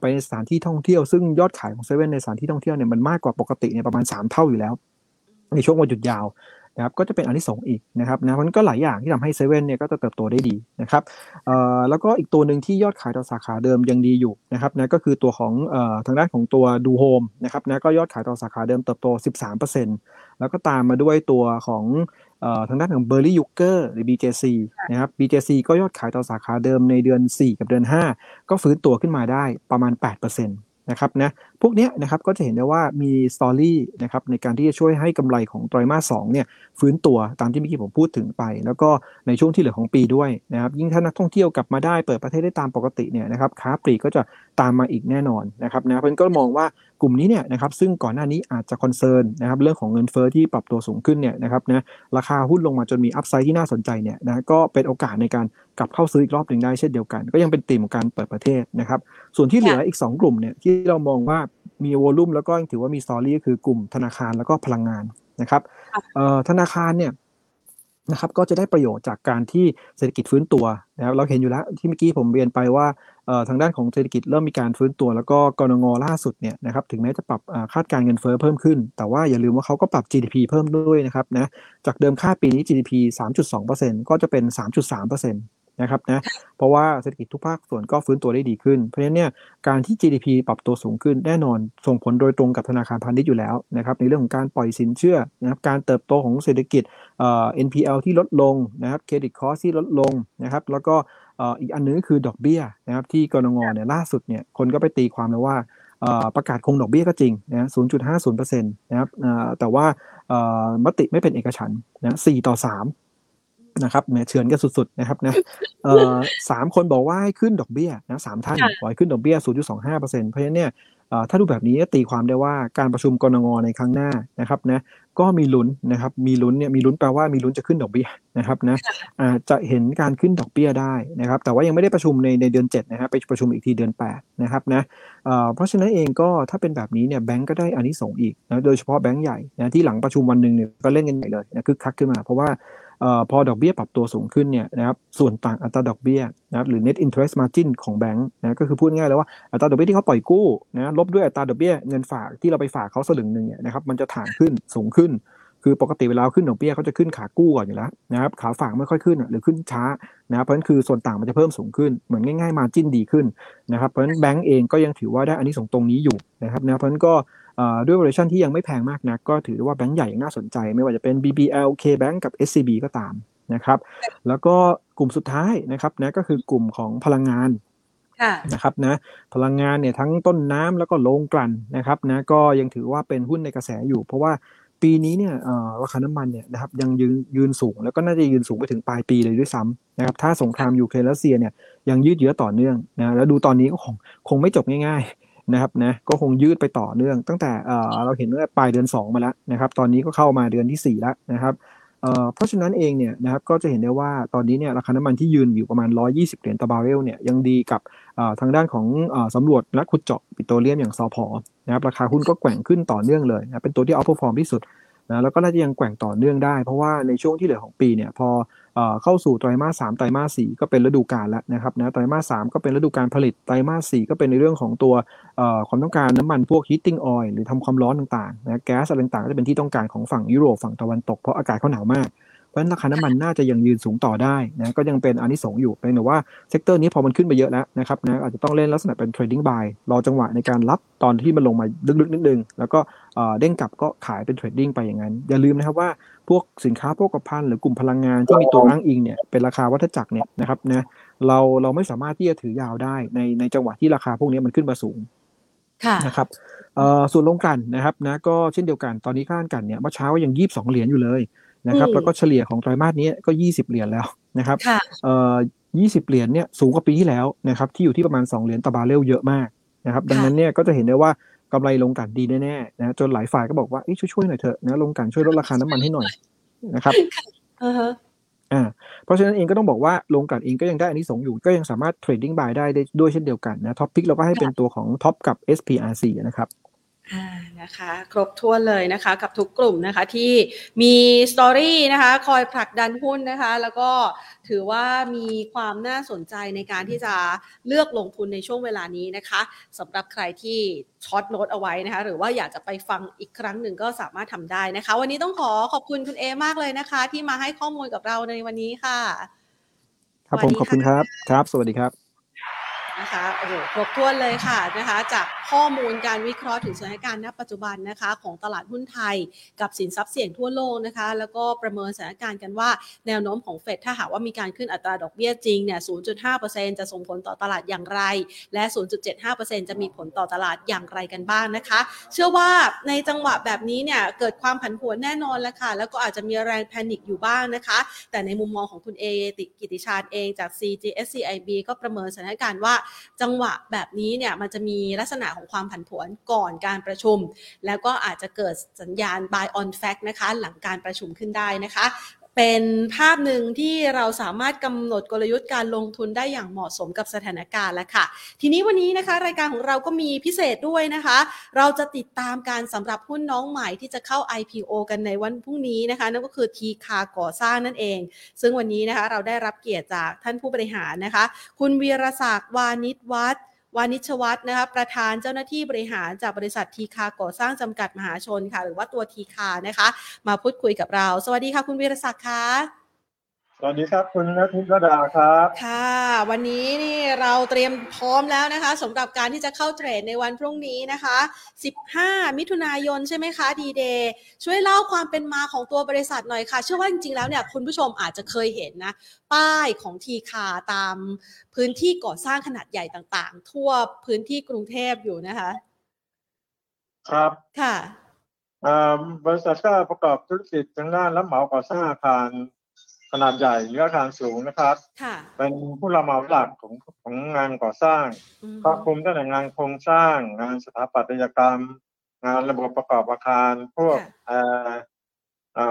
ไปในสถานที่ท่องเที่ยวซึ่งยอดขายของเซเว่นในสถานที่ท่องเที่ยวเนี่ยมันมากกว่าปกติเนี่ยประมาณ 3 เท่าอยู่แล้ว ในช่วงวันหยุดยาวนะครับก็จะเป็นอันที่สองอีกนะครับนะมันก็หลายอย่างที่ทำให้เซเว่นเนี่ยก็จะเติบโตได้ดีนะครับแล้วก็อีกตัวหนึ่งที่ยอดขายต่อสาขาเดิมยังดีอยู่นะครับนะก็คือตัวของทางด้านของตัวดูโฮมนะครับนะก็ยอดขายต่อสาขาเดิมเติบโต 13%แล้วก็ตามมาด้วยตัวของ ทางด้านของ Berli Jucker หรือ BJC นะครับ BJC ก็ยอดขายต่อสาขาเดิมในเดือน 4 กับเดือน 5 ก็ฟื้นตัวขึ้นมาได้ประมาณ 8% นะครับนะพวกนี้นะครับก็จะเห็นได้ว่ามี story นะครับในการที่จะช่วยให้กำไรของไตรมาสสองเนี่ยฟื้นตัวตามที่เมื่อกี้ผมพูดถึงไป แล้วก็ในช่วงที่เหลือของปีด้วยนะครับยิ่งถ้านักท่องเที่ยวกลับมาได้เปิดประเทศได้ตามปกติเนี่ยนะครับค้าปลีกก็จะตามมาอีกแน่นอนนะครับนะเพื่อนก็มองว่ากลุ่มนี้เนี่ยนะครับซึ่งก่อนหน้านี้อาจจะ concern นะครับเรื่องของเงินเฟ้อที่ปรับตัวสูงขึ้นเนี่ยนะครับนะราคาหุ้นลงมาจนมี upside ที่น่าสนใจเนี่ยนะก็เป็นโอกาสในการ กลับเข้าซื้ออีกรอบหนึ่งได้เช่นเดียวกัน ก็ยังเป็นตีมของการเปิดประเทศนะครับ ส่วนที่เหลืออีก 2 กลุ่มเนี่ยที่เรามองว่ามี volume แล้วก็ยังถือว่ามี story ก็คือกลุ่มธนาคารแล้วก็พลังงานนะครับธนาคารเนี่ยนะครับก็จะได้ประโยชน์จากการที่เศรษฐกิจฟื้นตัวนะครับเราเห็นอยู่แล้วที่เมื่อกี้ผมเรียนไปว่าทางด้านของเศรษฐกิจเริ่มมีการฟื้นตัว แล้วก็กรงงล่าสุดเนี่ยนะครับถึงแม้จะปรับคาดการเงินเฟ้อเพิ่มขึ้น แต่ว่าอย่าลืมว่าเขาก็ปรับ GDP เพิ่มด้วยนะครับนะจากเดิมคาดปีนี้ GDP 3.2%ก็จะเป็น 3.3%น นะครับนะเพราะว่าเศรษฐกิจทุกภาคส่วนก็ฟื้นตัวได้ดีขึ้น เพราะฉะนั้นเนี่ยการที่ GDP ปรับตัวสูงขึ้นแน่นอนส่งผลโดยตรงกับธนาคารพาณิชย์อยู่แล้วนะครับในเรื่องของการปล่อยสินเชื่อนะครับการเติบโตของเศรษฐกิจเอ่อ NPL ที่ลดลงนะครับเครดิตคอสที่ลดลงนะครับแล้วก็อีกอันนึงคือดอกเบี้ยนะครับที่กรงงเนี่ยล่าสุดเนี่ยคนก็ไปตีความแล้วว่าประกาศคงดอกเบี้ยก็จริงนะ 0.50%นะครับแต่ว่ามติไม่เป็นเอกฉันนะ4ต่อ3 นะครับแหมเฉือนกันสุดๆนะครับนะเอ่อสามคนบอกว่าให้ขึ้นดอกเบี้ยนะสามท่านบอกให้ขึ้นดอกเบี้ย 0.25%เพราะฉะนั้นเนี่ยถ้าดูแบบนี้ตีความได้ว่าการประชุมกรงงในครั้งหน้านะครับนะก็มีลุ้นนะครับมีลุ้นเนี่ยมีลุ้นแปลว่ามีลุ้นจะขึ้นดอกเบี้ยนะครับนะจะเห็นการขึ้นดอกเบี้ยได้นะครับแต่ว่ายังไม่ได้ประชุมในในเดือน7นะครับไปประชุมอีกทีเดือน8นะครับนะเพราะฉะนั้นเองก็ถ้าเป็นแบบนี้เนี่ยแบงก์ก็ได้อานิสงส์อีกนะโดยเฉพาะแบงก์ใหญ่นะที่หลังประชุมวันหนึ่งเนี่ยก็เล่นกันใหญ่เลยนะคึกคักขึ้นมาเพราะว่าเอ่อ พอดอกเบี้ยปรับตัวสูงขึ้นเนี่ยนะครับส่วนต่างอัตราดอกเบี้ยนะครับหรือ net interest margin ของแบงก์นะก็คือพูดง่ายเลยว่าอัตราดอกเบี้ยที่เขาปล่อยกู้นะลบด้วยอัตราดอกเบี้ยเงินฝากที่เราไปฝากเขาสลึงหนึ่งเนี่ยนะครับมันจะถ่างขึ้นสูงขึ้น คือปกติเวลาขึ้นดอกเบี้ยเขาจะขึ้นขากู้ก่อนอยู่แล้วนะครับขาฝากไม่ค่อยขึ้นหรือขึ้นช้านะครับเพราะฉะนั้นคือส่วนต่างมันจะเพิ่มสูงขึ้นเหมือนง่ายๆมาจิ้นดีขึ้นนะครับเพราะฉะนั้นแบงก์เองก็ยังถือว่าได้อันนี้ส่งตรงนี้อยู่นะครับนะเพราะฉะนั้นก็ ด้วย valuation ที่ยังไม่แพงมากนะก็ถือว่าแบงก์ใหญ่ยังน่าสนใจ ไม่ว่าจะเป็น BBL KBank กับ SCB ก็ตามนะครับแล้วก็กลุ่มสุดท้ายนะครับนะก็คือกลุ่มของพลังงานนะครับนะพลังงานเนี่ยทั้งต้นน้ำแล้วก็โรงกลั่นนะครับนะก็ยังถือว่าเป็นหุ้นในกระแสอยู่ เพราะว่าปีนี้เนี่ยราคาน้ำมันเนี่ยนะครับยังยืนยืนสูง แล้วก็น่าจะยืนสูงไปถึงปลายปีเลยด้วยซ้ำนะครับถ้าสงครามยูเครนรัสเซียเนี่ยยังยืดเยื้อต่อเนื่องนะแล้วดูตอนนี้ก็คงคงไม่จบง่ายๆ นะครับนะก็คงยืดไปต่อเนื่อง ตั้งแต่เราเห็นว่าปลายเดือน 2 มาแล้วนะครับ ตอนนี้ก็เข้ามาเดือนที่ 4 แล้วนะครับเพราะฉะนั้นเองเนี่ยนะครับก็จะเห็นได้ว่าตอนนี้เนี่ยราคาน้ำมันที่ยืนอยู่ประมาณ 120 เหรียญต่อบาร์เรลเนี่ยยังดีกับทางด้านของสำรวจและขุดเจาะปิโตรเลียมอย่างซอพอนะครับราคาหุ้นก็แกว่งขึ้นต่อเนื่องเลยนะเป็นตัวที่ outperform ที่สุด นะแล้วก็น่าจะยังแกว่งต่อเนื่องได้ เพราะว่าในช่วงที่เหลือของปีเนี่ยพอเข้าสู่ไตรมาสสามไตรมาสสี่ก็เป็นฤดูกาลแล้วนะครับนะไตรมาสสามก็เป็นฤดูการผลิตไตรมาสสี่ก็เป็นในเรื่องของตัวความต้องการน้ำมันพวก heating oil หรือทำความร้อนต่างๆนะแก๊สอะไรต่างๆก็จะเป็นที่ต้องการของฝั่งยุโรปฝั่งตะวันตกเพราะอากาศเขาหนาวมาก เพราะฉะนั้นราคาน้ำมันน่าจะยังยืนสูงต่อได้นะก็ยังเป็นอานิสงส์อยู่เพียงแต่ว่า sector นี้พอมันขึ้นไปเยอะแล้วนะครับนะอาจจะต้องเล่นลักษณะเป็น trading buy รอจังหวะในการรับตอนที่มันลงมาลึกๆนิดนึงแล้วก็เด้งกลับก็ขายเป็น trading ไปอย่างนั้น อย่าลืมนะครับว่าพวกสินค้าพวกโภคภัณฑ์หรือกลุ่มพลังงานที่มีตัวอ้างอิงเนี่ยเป็นราคาวัฏจักรเนี่ยนะครับนะเราเราไม่สามารถที่จะถือยาวได้ในในจังหวะที่ราคาพวกนี้มันขึ้นมาสูงนะครับส่วนโรงกลั่นนะครับนะก็เช่นเดียวกันตอนนี้ค่าการกลั่นเนี่ยเมื่อเช้ายังยีบสองเหรียญอยู่เลย นะครับ แล้วก็เฉลี่ยของไตรมาสนี้ก็ 20 เหรียญแล้วนะครับเอ่อ20 เหรียญเนี่ยสูงกว่าปีที่แล้วนะครับที่อยู่ที่ประมาณ 2 เหรียญต่อบาร์เรลเยอะมากนะครับ ดังนั้นเนี่ยก็จะเห็นได้ว่ากำไรโรงกลั่นดีแน่ๆนะจนหลายฝ่ายก็บอกว่าช่วยๆหน่อยเถอะนะโรงกลั่นช่วยลดราคาน้ำมันให้หน่อยนะครับอ่าเพราะฉะนั้นเองก็ต้องบอกว่าโรงกลั่นเองก็ยังได้อานิสงส์อยู่ก็ยังสามารถ trading buy ได้ด้วยเช่นเดียวกันนะ top pick เราก็ให้เป็นตัวของ TOP กับ SPRC นะครับอ่า นะคะครบถ้วนเลยนะคะกับทุกกลุ่มนะคะที่มีสตอรี่นะคะคอยผลักดันหุ้นนะคะแล้วก็ถือว่ามีความน่าสนใจในการที่จะเลือกลงทุนในช่วงเวลานี้นะคะสำหรับใครที่ช็อตโน้ตเอาไว้นะคะหรือว่าอยากจะไปฟังอีกครั้งหนึ่งก็สามารถทำได้นะคะ วันนี้ต้องขอขอบคุณคุณเอมากเลยนะคะ ที่มาให้ข้อมูลกับเราในวันนี้ค่ะ ครับผมขอบคุณครับครับ สวัสดีครับ นะคะโอ้โหครบถ้วนเลยค่ะนะคะจากข้อมูลการวิเคราะห์ถึงสถานการณ์ณปัจจุบันนะคะของตลาดหุ้นไทย กับสินทรัพย์เสี่ยงทั่วโลกนะคะแล้วก็ประเมินสถานการณ์กันว่าแนวโน้มของเฟดถ้าหากว่ามีการขึ้นอัตราดอกเบี้ยจริงเนี่ย 0.5%จะส่งผลต่อตลาดอย่างไร และ 0.75%จะมีผลต่อตลาดอย่างไรกันบ้างนะคะ เชื่อว่าในจังหวะแบบนี้เนี่ยเกิดความผันผวนแน่นอนแล้วค่ะแล้วก็อาจจะมีแรงแพนิคอยู่บ้างนะคะ แต่ในมุมมองของคุณเอติกิติชาญเองจาก CGSCIB ก็ประเมินสถานการณ์ว่าจังหวะแบบนี้เนี่ยมันจะมีลักษณะของความผันผวนก่อนการประชุม แล้วก็อาจจะเกิดสัญญาณ buy on fact นะคะ หลังการประชุมขึ้นได้นะคะ เป็นภาพหนึ่งที่เราสามารถกำหนดกลยุทธ์การลงทุนได้อย่างเหมาะสมกับสถานการณ์แล้วค่ะ ทีนี้วันนี้นะคะ รายการของเราก็มีพิเศษด้วยนะคะ เราจะติดตามการสำหรับหุ้นน้องใหม่ที่จะเข้า IPO กันในวันพรุ่งนี้นะคะ นั่นก็คือทีคาก่อสร้างนั่นเอง ซึ่งวันนี้นะคะเราได้รับเกียรติจากท่านผู้บริหารนะคะ คุณวีรศักดิ์วานิชวัฒน์ วานิชวัฒน์นะคะประธานเจ้าหน้าที่บริหารจากบริษัททีคาก่อสร้างจำกัดมหาชนค่ะ หรือว่าตัวทีคานะคะ มาพูดคุยกับเรา สวัสดีค่ะคุณวีรศักดิ์ค่ะ สวัสดีครับคุณนัทิพย์ดาครับ ค่ะ วันนี้นี่เราเตรียมพร้อมแล้วนะคะสำหรับการที่จะเข้าเทรดในวันพรุ่งนี้นะคะ 15 มิถุนายนใช่ไหมคะดีเดย์ช่วยเล่าความเป็นมาของตัวบริษัทหน่อยค่ะ เชื่อว่าจริงๆแล้วเนี่ยคุณผู้ชมอาจจะเคยเห็นนะ ป้ายของทีคาตามพื้นที่ก่อสร้างขนาดใหญ่ต่างๆ ทั่วพื้นที่กรุงเทพอยู่นะคะ ครับค่ะบริษัทก็ประกอบธุรกิจทางด้านรับเหมาก่อสร้างอาคาร ขนาดใหญ่เนื้ออาคารสูงนะครับเป็นผู้รับเหมาหลักของของงานก่อสร้างครอบคลุมตั้งแต่งานโครงสร้าง งานสถาปัตยกรรม งานระบบประกอบอาคาร พวกเอ่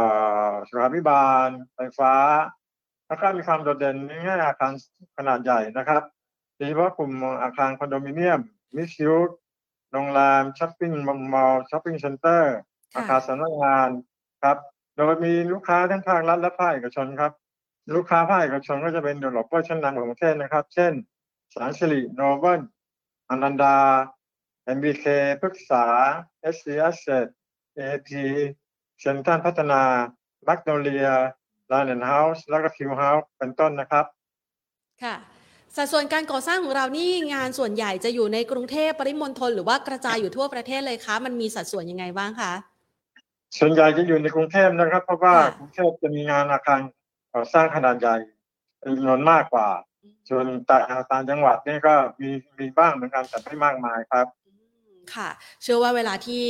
อสุขาภิบาล ไฟฟ้า แล้วก็มีความโดดเด่นในแง่อาคารขนาดใหญ่นะครับโดยเฉพาะกลุ่มอาคารคอนโดมิเนียม mixed-use โรงแรม shopping mall shopping center อาคารสำนักงานครับ โดยมีลูกค้าทั้งภาครัฐและภาคเอกชนครับ ลูกค้าภาคเอกชนก็จะเป็นด e v e l o p ชั้นนำของประเทศนะครับ เช่น แสนสิริโนเบิลอนันดา MBK พฤกษา SC Asset AP เซ็นทันพัฒนาแมกโนเลียลานเฮาส์แล้วก็คิวเฮาส์เป็นต้นนะครับ ค่ะสัดส่วนการก่อสร้างของเรานี่งานส่วนใหญ่จะอยู่ในกรุงเทพปริมณฑลหรือว่ากระจายอยู่ทั่วประเทศเลยคะ มันมีสัดส่วนยังไงบ้างคะ ส่วนใหญ่จะอยู่ในกรุงเทพนะครับ เพราะว่ากรุงเทพจะมีงานอาคารก่อสร้างขนาดใหญ่จำนวนมากกว่า ส่วนต่างจังหวัดนี่ก็มีมีบ้างเหมือนกันแต่ไม่มากมายครับ ค่ะ เชื่อว่าเวลาที่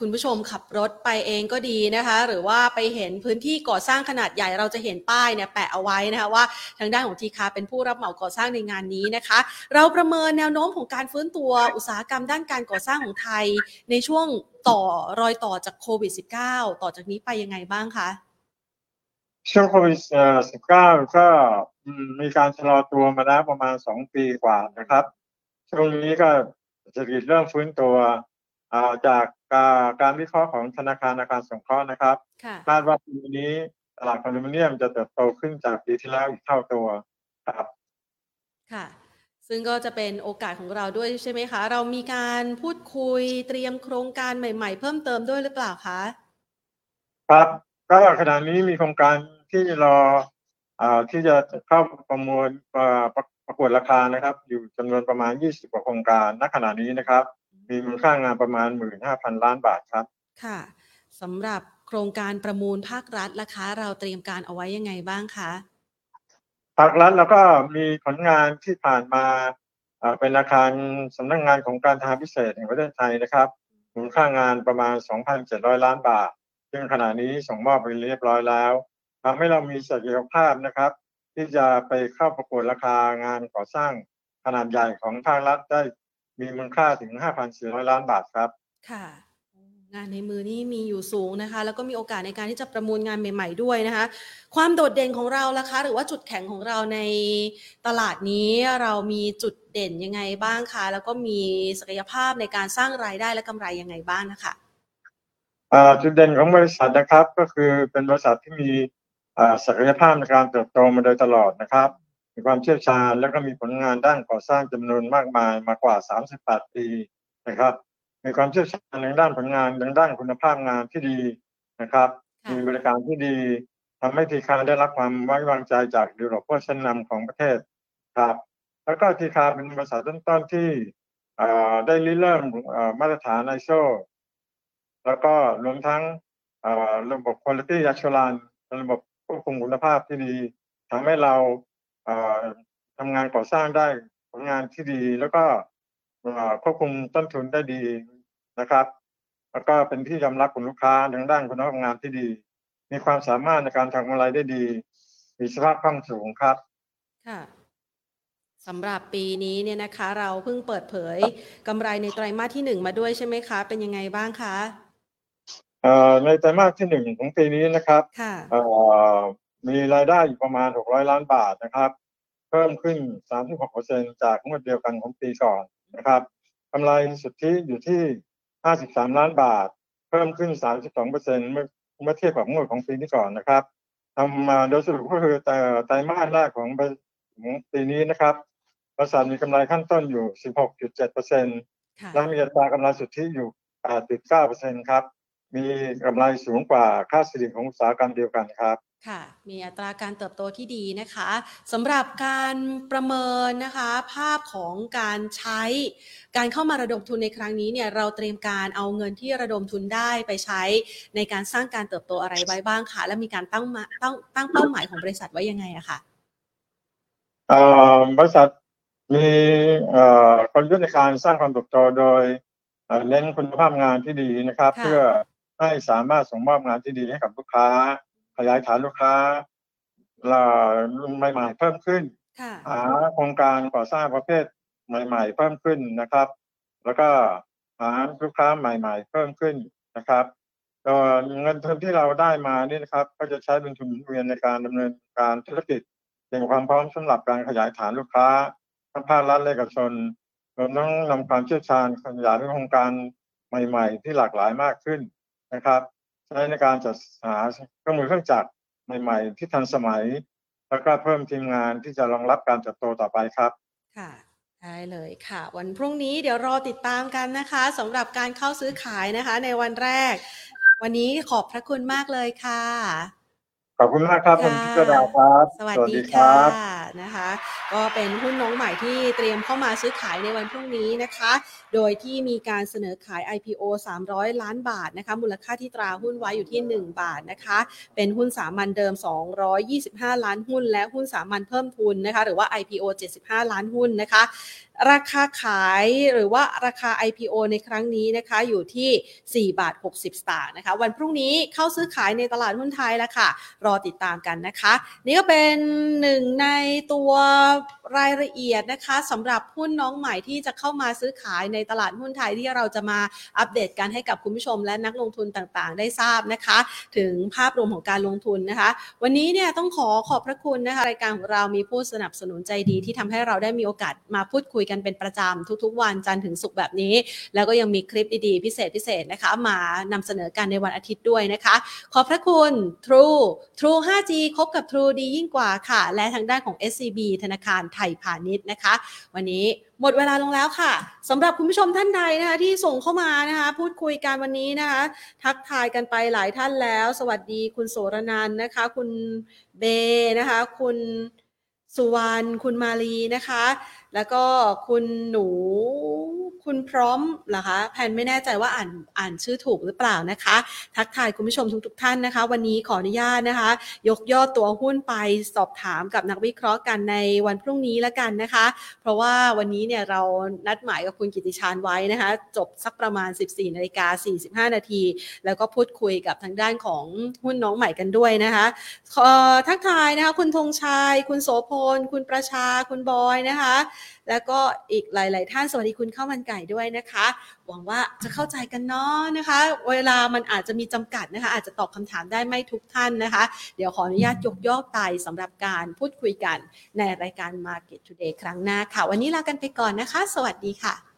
คุณผู้ชมขับรถไปเองก็ดีนะคะ หรือว่าไปเห็นพื้นที่ก่อสร้างขนาดใหญ่เราจะเห็นป้ายเนี่ยแปะเอาไว้นะคะว่าทางด้านของทีคาเป็นผู้รับเหมาก่อสร้างในงานนี้นะคะ เราประเมินแนวโน้มของการฟื้นตัวอุตสาหกรรมด้านการก่อสร้างของไทย ในช่วงต่อรอยต่อจากโควิด -19 ต่อจากนี้ไปยังไงบ้างคะช่วงโควิด -19 ก็มีการชะลอตัวมาแล้วประมาณสองปีกว่านะครับช่วงนี้ก็ เศรษฐกิจเริ่มฟื้นตัวจากการวิเคราะห์ของธนาคารอาคารสงเคราะห์นะครับคาดว่าปีนี้ตลาดคอนโดมิเนียมจะเติบโตขึ้นจากปีที่แล้วอีกเท่าตัวครับค่ะซึ่งก็จะเป็นโอกาสของเราด้วยใช่ไหมคะ เรามีการพูดคุยเตรียมโครงการใหม่ ๆ เพิ่มเติมด้วยหรือเปล่าคะครับก็ขณะนี้มีโครงการที่รอที่จะเข้าประมวลประ กวดราคานะครับ อยู่จำนวนประมาณ 20กว่าโครงการณขณะนี้นะครับ มีมูลค่างานประมาณ 15,000 ล้านบาทครับ ค่ะสำหรับโครงการประมูลภาครัฐราคาเราเตรียมการเอาไว้ยังไงบ้างคะภาครัฐแล้วก็มีผลงานที่ผ่านมาเป็นอาคารสำนักงงานของการทางพิเศษแห่งประเทศไทยนะครับมูลค่างานประมาณ 2,700 ล้านบาท ซึ่งขณะนี้ส่งมอบไปเรียบร้อยแล้วทำให้เรามีศักยภาพนะครับ ที่จะไปเข้าประกวดราคางานก่อสร้างขนาดใหญ่ของภาครัฐได้มีมูลค่าถึง 5,400 ล้านบาทครับ ค่ะ งานในมือนี่มีอยู่สูงนะคะ แล้วก็มีโอกาสในการที่จะประมูลงานใหม่ ๆ ด้วยนะคะ ความโดดเด่นของเราล่ะคะ หรือว่าจุดแข็งของเราในตลาดนี้เรามีจุดเด่นยังไงบ้างคะ แล้วก็มีศักยภาพในการสร้างรายได้และกำไรยังไงบ้างนะคะจุดเด่นของบริษัทนะครับก็คือเป็นบริษัทที่มี ศักยภาพในการเติบโตมาโดยตลอดนะครับ มีความเชี่ยวชาญและก็มีผลงานด้านก่อสร้างจำนวนมากมายมากว่า 38 ปีนะครับ มีความเชี่ยวชาญในด้านผลงานในด้านคุณภาพงานที่ดีนะครับ มีบริการที่ดีทำให้ทีคาได้รับความไว้วางใจจากยูโรปชั้นนำของประเทศครับ แล้วก็ทีคาเป็นบริษัทต้นๆที่ได้ริเริ่มมาตรฐานไอโซแล้วก็รวมทั้งระบบ quality assurance ระบบ ควบคุมคุณภาพที่ดีทำให้เราทำงานก่อสร้างได้ผลงานที่ดี แล้วก็ควบคุมต้นทุนได้ดีนะครับ แล้วก็เป็นที่ยอมรับของลูกค้าทางด้านคุณภาพงานที่ดี มีความสามารถในการทำอะไรได้ดี มีสภาพคล่องสูงครับค่ะสำหรับปีนี้เนี่ยนะคะ เราเพิ่งเปิดเผยกำไรในไตรมาสที่หนึ่งมาด้วยใช่ไหมคะ เป็นยังไงบ้างคะ ในไตรมาสที่หนึ่งของปีนี้นะครับมีรายได้อยู่ประมาณ 600 ล้านบาทนะครับ เพิ่มขึ้น 36%จากงวดเดียวกันของปีก่อนนะครับกำไรสุทธิอยู่ที่ 53 ล้านบาท เพิ่มขึ้น 32%เมื่อเมื่อเทียบกับงวดของปีที่ก่อนนะครับทำมาโดยสรุปก็คือแต่ไตรมาสแรกของปีนี้นะครับบริษัทมีกำไรขั้นต้นอยู่ 16.7%และมีอัตรากำไรสุทธิอยู่ 8.9%ครับ มีกำไรสูงกว่าค่าเฉลี่ยของอุตสาหกรรมเดียวกันครับค่ะมีอัตราการเติบโตที่ดีนะคะสำหรับการประเมินนะคะภาพของการใช้การเข้ามาระดมทุนในครั้งนี้เนี่ยเราเตรียมการเอาเงินที่ระดมทุนได้ไปใช้ในการสร้างการเติบโตอะไรไว้บ้างคะและมีการตั้งมาตั้งตั้งเป้าหมายของบริษัทไว้ยังไงอะคะ่ะบริษัทมีกลยุทธ์ในการสร้างความเติบโตโดยเน้นคุณภาพงานที่ดีนะครับ เพื่อ ให้สามารถส่งมอบงานที่ดีให้กับลูกค้า ขยายฐานลูกค้ารุ่นใหม่ๆเพิ่มขึ้น หาโครงการก่อสร้างประเภทใหม่ ๆ เพิ่มขึ้นนะครับ แล้วก็หาลูกค้าใหม่ ๆ เพิ่มขึ้นนะครับเงินทุนที่เราได้มานี่นะครับ ก็จะใช้เป็นทุนเวียนในการดำเนินการธุรกิจเตรียมความพร้อมสำหรับการขยายฐานลูกค้าทั้งภาครัฐและเอกชนรวมทั้งนำความเชี่ยวชาญขยายโครงการใหม่ ๆ ที่หลากหลายมากขึ้น นะครับสช้ในการจัดหาเครื่องมือเครื่องจักรใหม่ๆที่ทันสมัย แล้วก็เพิ่มทีมงานที่จะรองรับการเติบโตต่อไปครับ ค่ะได้เลยค่ะ วันพรุ่งนี้เดี๋ยวรอติดตามกันนะคะสำหรับการเข้าซื้อขายนะคะ ในวันแรก วันนี้ขอบพระคุณมากเลยค่ะ ขอบคุณมากครับคุณพิจดาครับ สวัสดีค่ะ นะคะ ก็เป็นหุ้นน้องใหม่ที่เตรียมเข้ามาซื้อขายในวันพรุ่งนี้นะคะ โดยที่มีการเสนอขาย IPO 300 ล้านบาทนะคะ มูลค่าที่ตราหุ้นไว้อยู่ที่ 1 บาทนะคะ เป็นหุ้นสามัญเดิม 225 ล้านหุ้น และหุ้นสามัญเพิ่มทุนนะคะ หรือว่า IPO 75 ล้านหุ้นนะคะราคาขายหรือว่าราคา IPO ในครั้งนี้นะคะอยู่ที่ 4 บาท 60 สตางค์นะคะ วันพรุ่งนี้เข้าซื้อขายในตลาดหุ้นไทยแล้วค่ะ รอติดตามกันนะคะ นี่ก็เป็นหนึ่งในตัวรายละเอียดนะคะสำหรับหุ้นน้องใหม่ที่จะเข้ามาซื้อขายในตลาดหุ้นไทยที่เราจะมาอัปเดตกันให้กับคุณผู้ชม และนักลงทุนต่างๆ ได้ทราบนะคะ ถึงภาพรวมของการลงทุนนะคะ วันนี้เนี่ยต้องขอขอบพระคุณนะคะรายการของเรามีผู้สนับสนุนใจดีที่ทำให้เราได้มีโอกาสมาพูดคุยยกันเป็นประจำทุกๆ วันจันทร์ถึงศุกร์แบบนี้ แล้วก็ยังมีคลิปดีๆ พิเศษพิเศษนะคะ มานำเสนอกันในวันอาทิตย์ด้วยนะคะ ขอบพระคุณ True True 5G คบกับ True ดียิ่งกว่าค่ะ และทางด้านของ SCB ธนาคารไทยพาณิชย์นะคะ วันนี้หมดเวลาลงแล้วค่ะสำหรับคุณผู้ชมท่านใดนะคะที่ส่งเข้ามานะคะพูดคุยกันวันนี้นะคะทักทายกันไปหลายท่านแล้ว สวัสดีคุณโสรนันนะคะ คุณเบนะคะ คุณสุวรรณคุณมาลีนะคะ แล้วก็คุณหนูคุณพร้อมเหรอคะแพนไม่แน่ใจว่าอ่านอ่านชื่อถูกหรือเปล่านะคะ ทักทายคุณผู้ชมทุกๆทท่านนะคะ วันนี้ขออนุญาตนะคะ ยกยอดตัวหุ้นไปสอบถามกับนักวิเคราะห์กันในวันพรุ่งนี้แล้วกันนะคะ เพราะว่าวันนี้เนี่ยเรานัดหมายกับคุณกิติชานไว้นะคะ จบสักประมาณ 14นาฬิกา45 นาที แล้วก็พูดคุยกับทางด้านของหุ้นน้องใหม่กันด้วยนะคะทักทายนะคะ คุณธงชัยคุณโสพลคุณประชาคุณบอยนะคะแล้วก็อีกหลาย ๆ ท่านสวัสดีคุณข้าวมันไก่ด้วยนะคะ หวังว่าจะเข้าใจกันเนาะนะคะ เวลามันอาจจะมีจำกัดนะคะ อาจจะตอบคำถามได้ไม่ทุกท่านนะคะ เดี๋ยวขออนุญาตยกย่อไตสำหรับการพูดคุยกันในรายการ Market Today ครั้งหน้าค่ะ วันนี้ลากันไปก่อนนะคะ สวัสดีค่ะ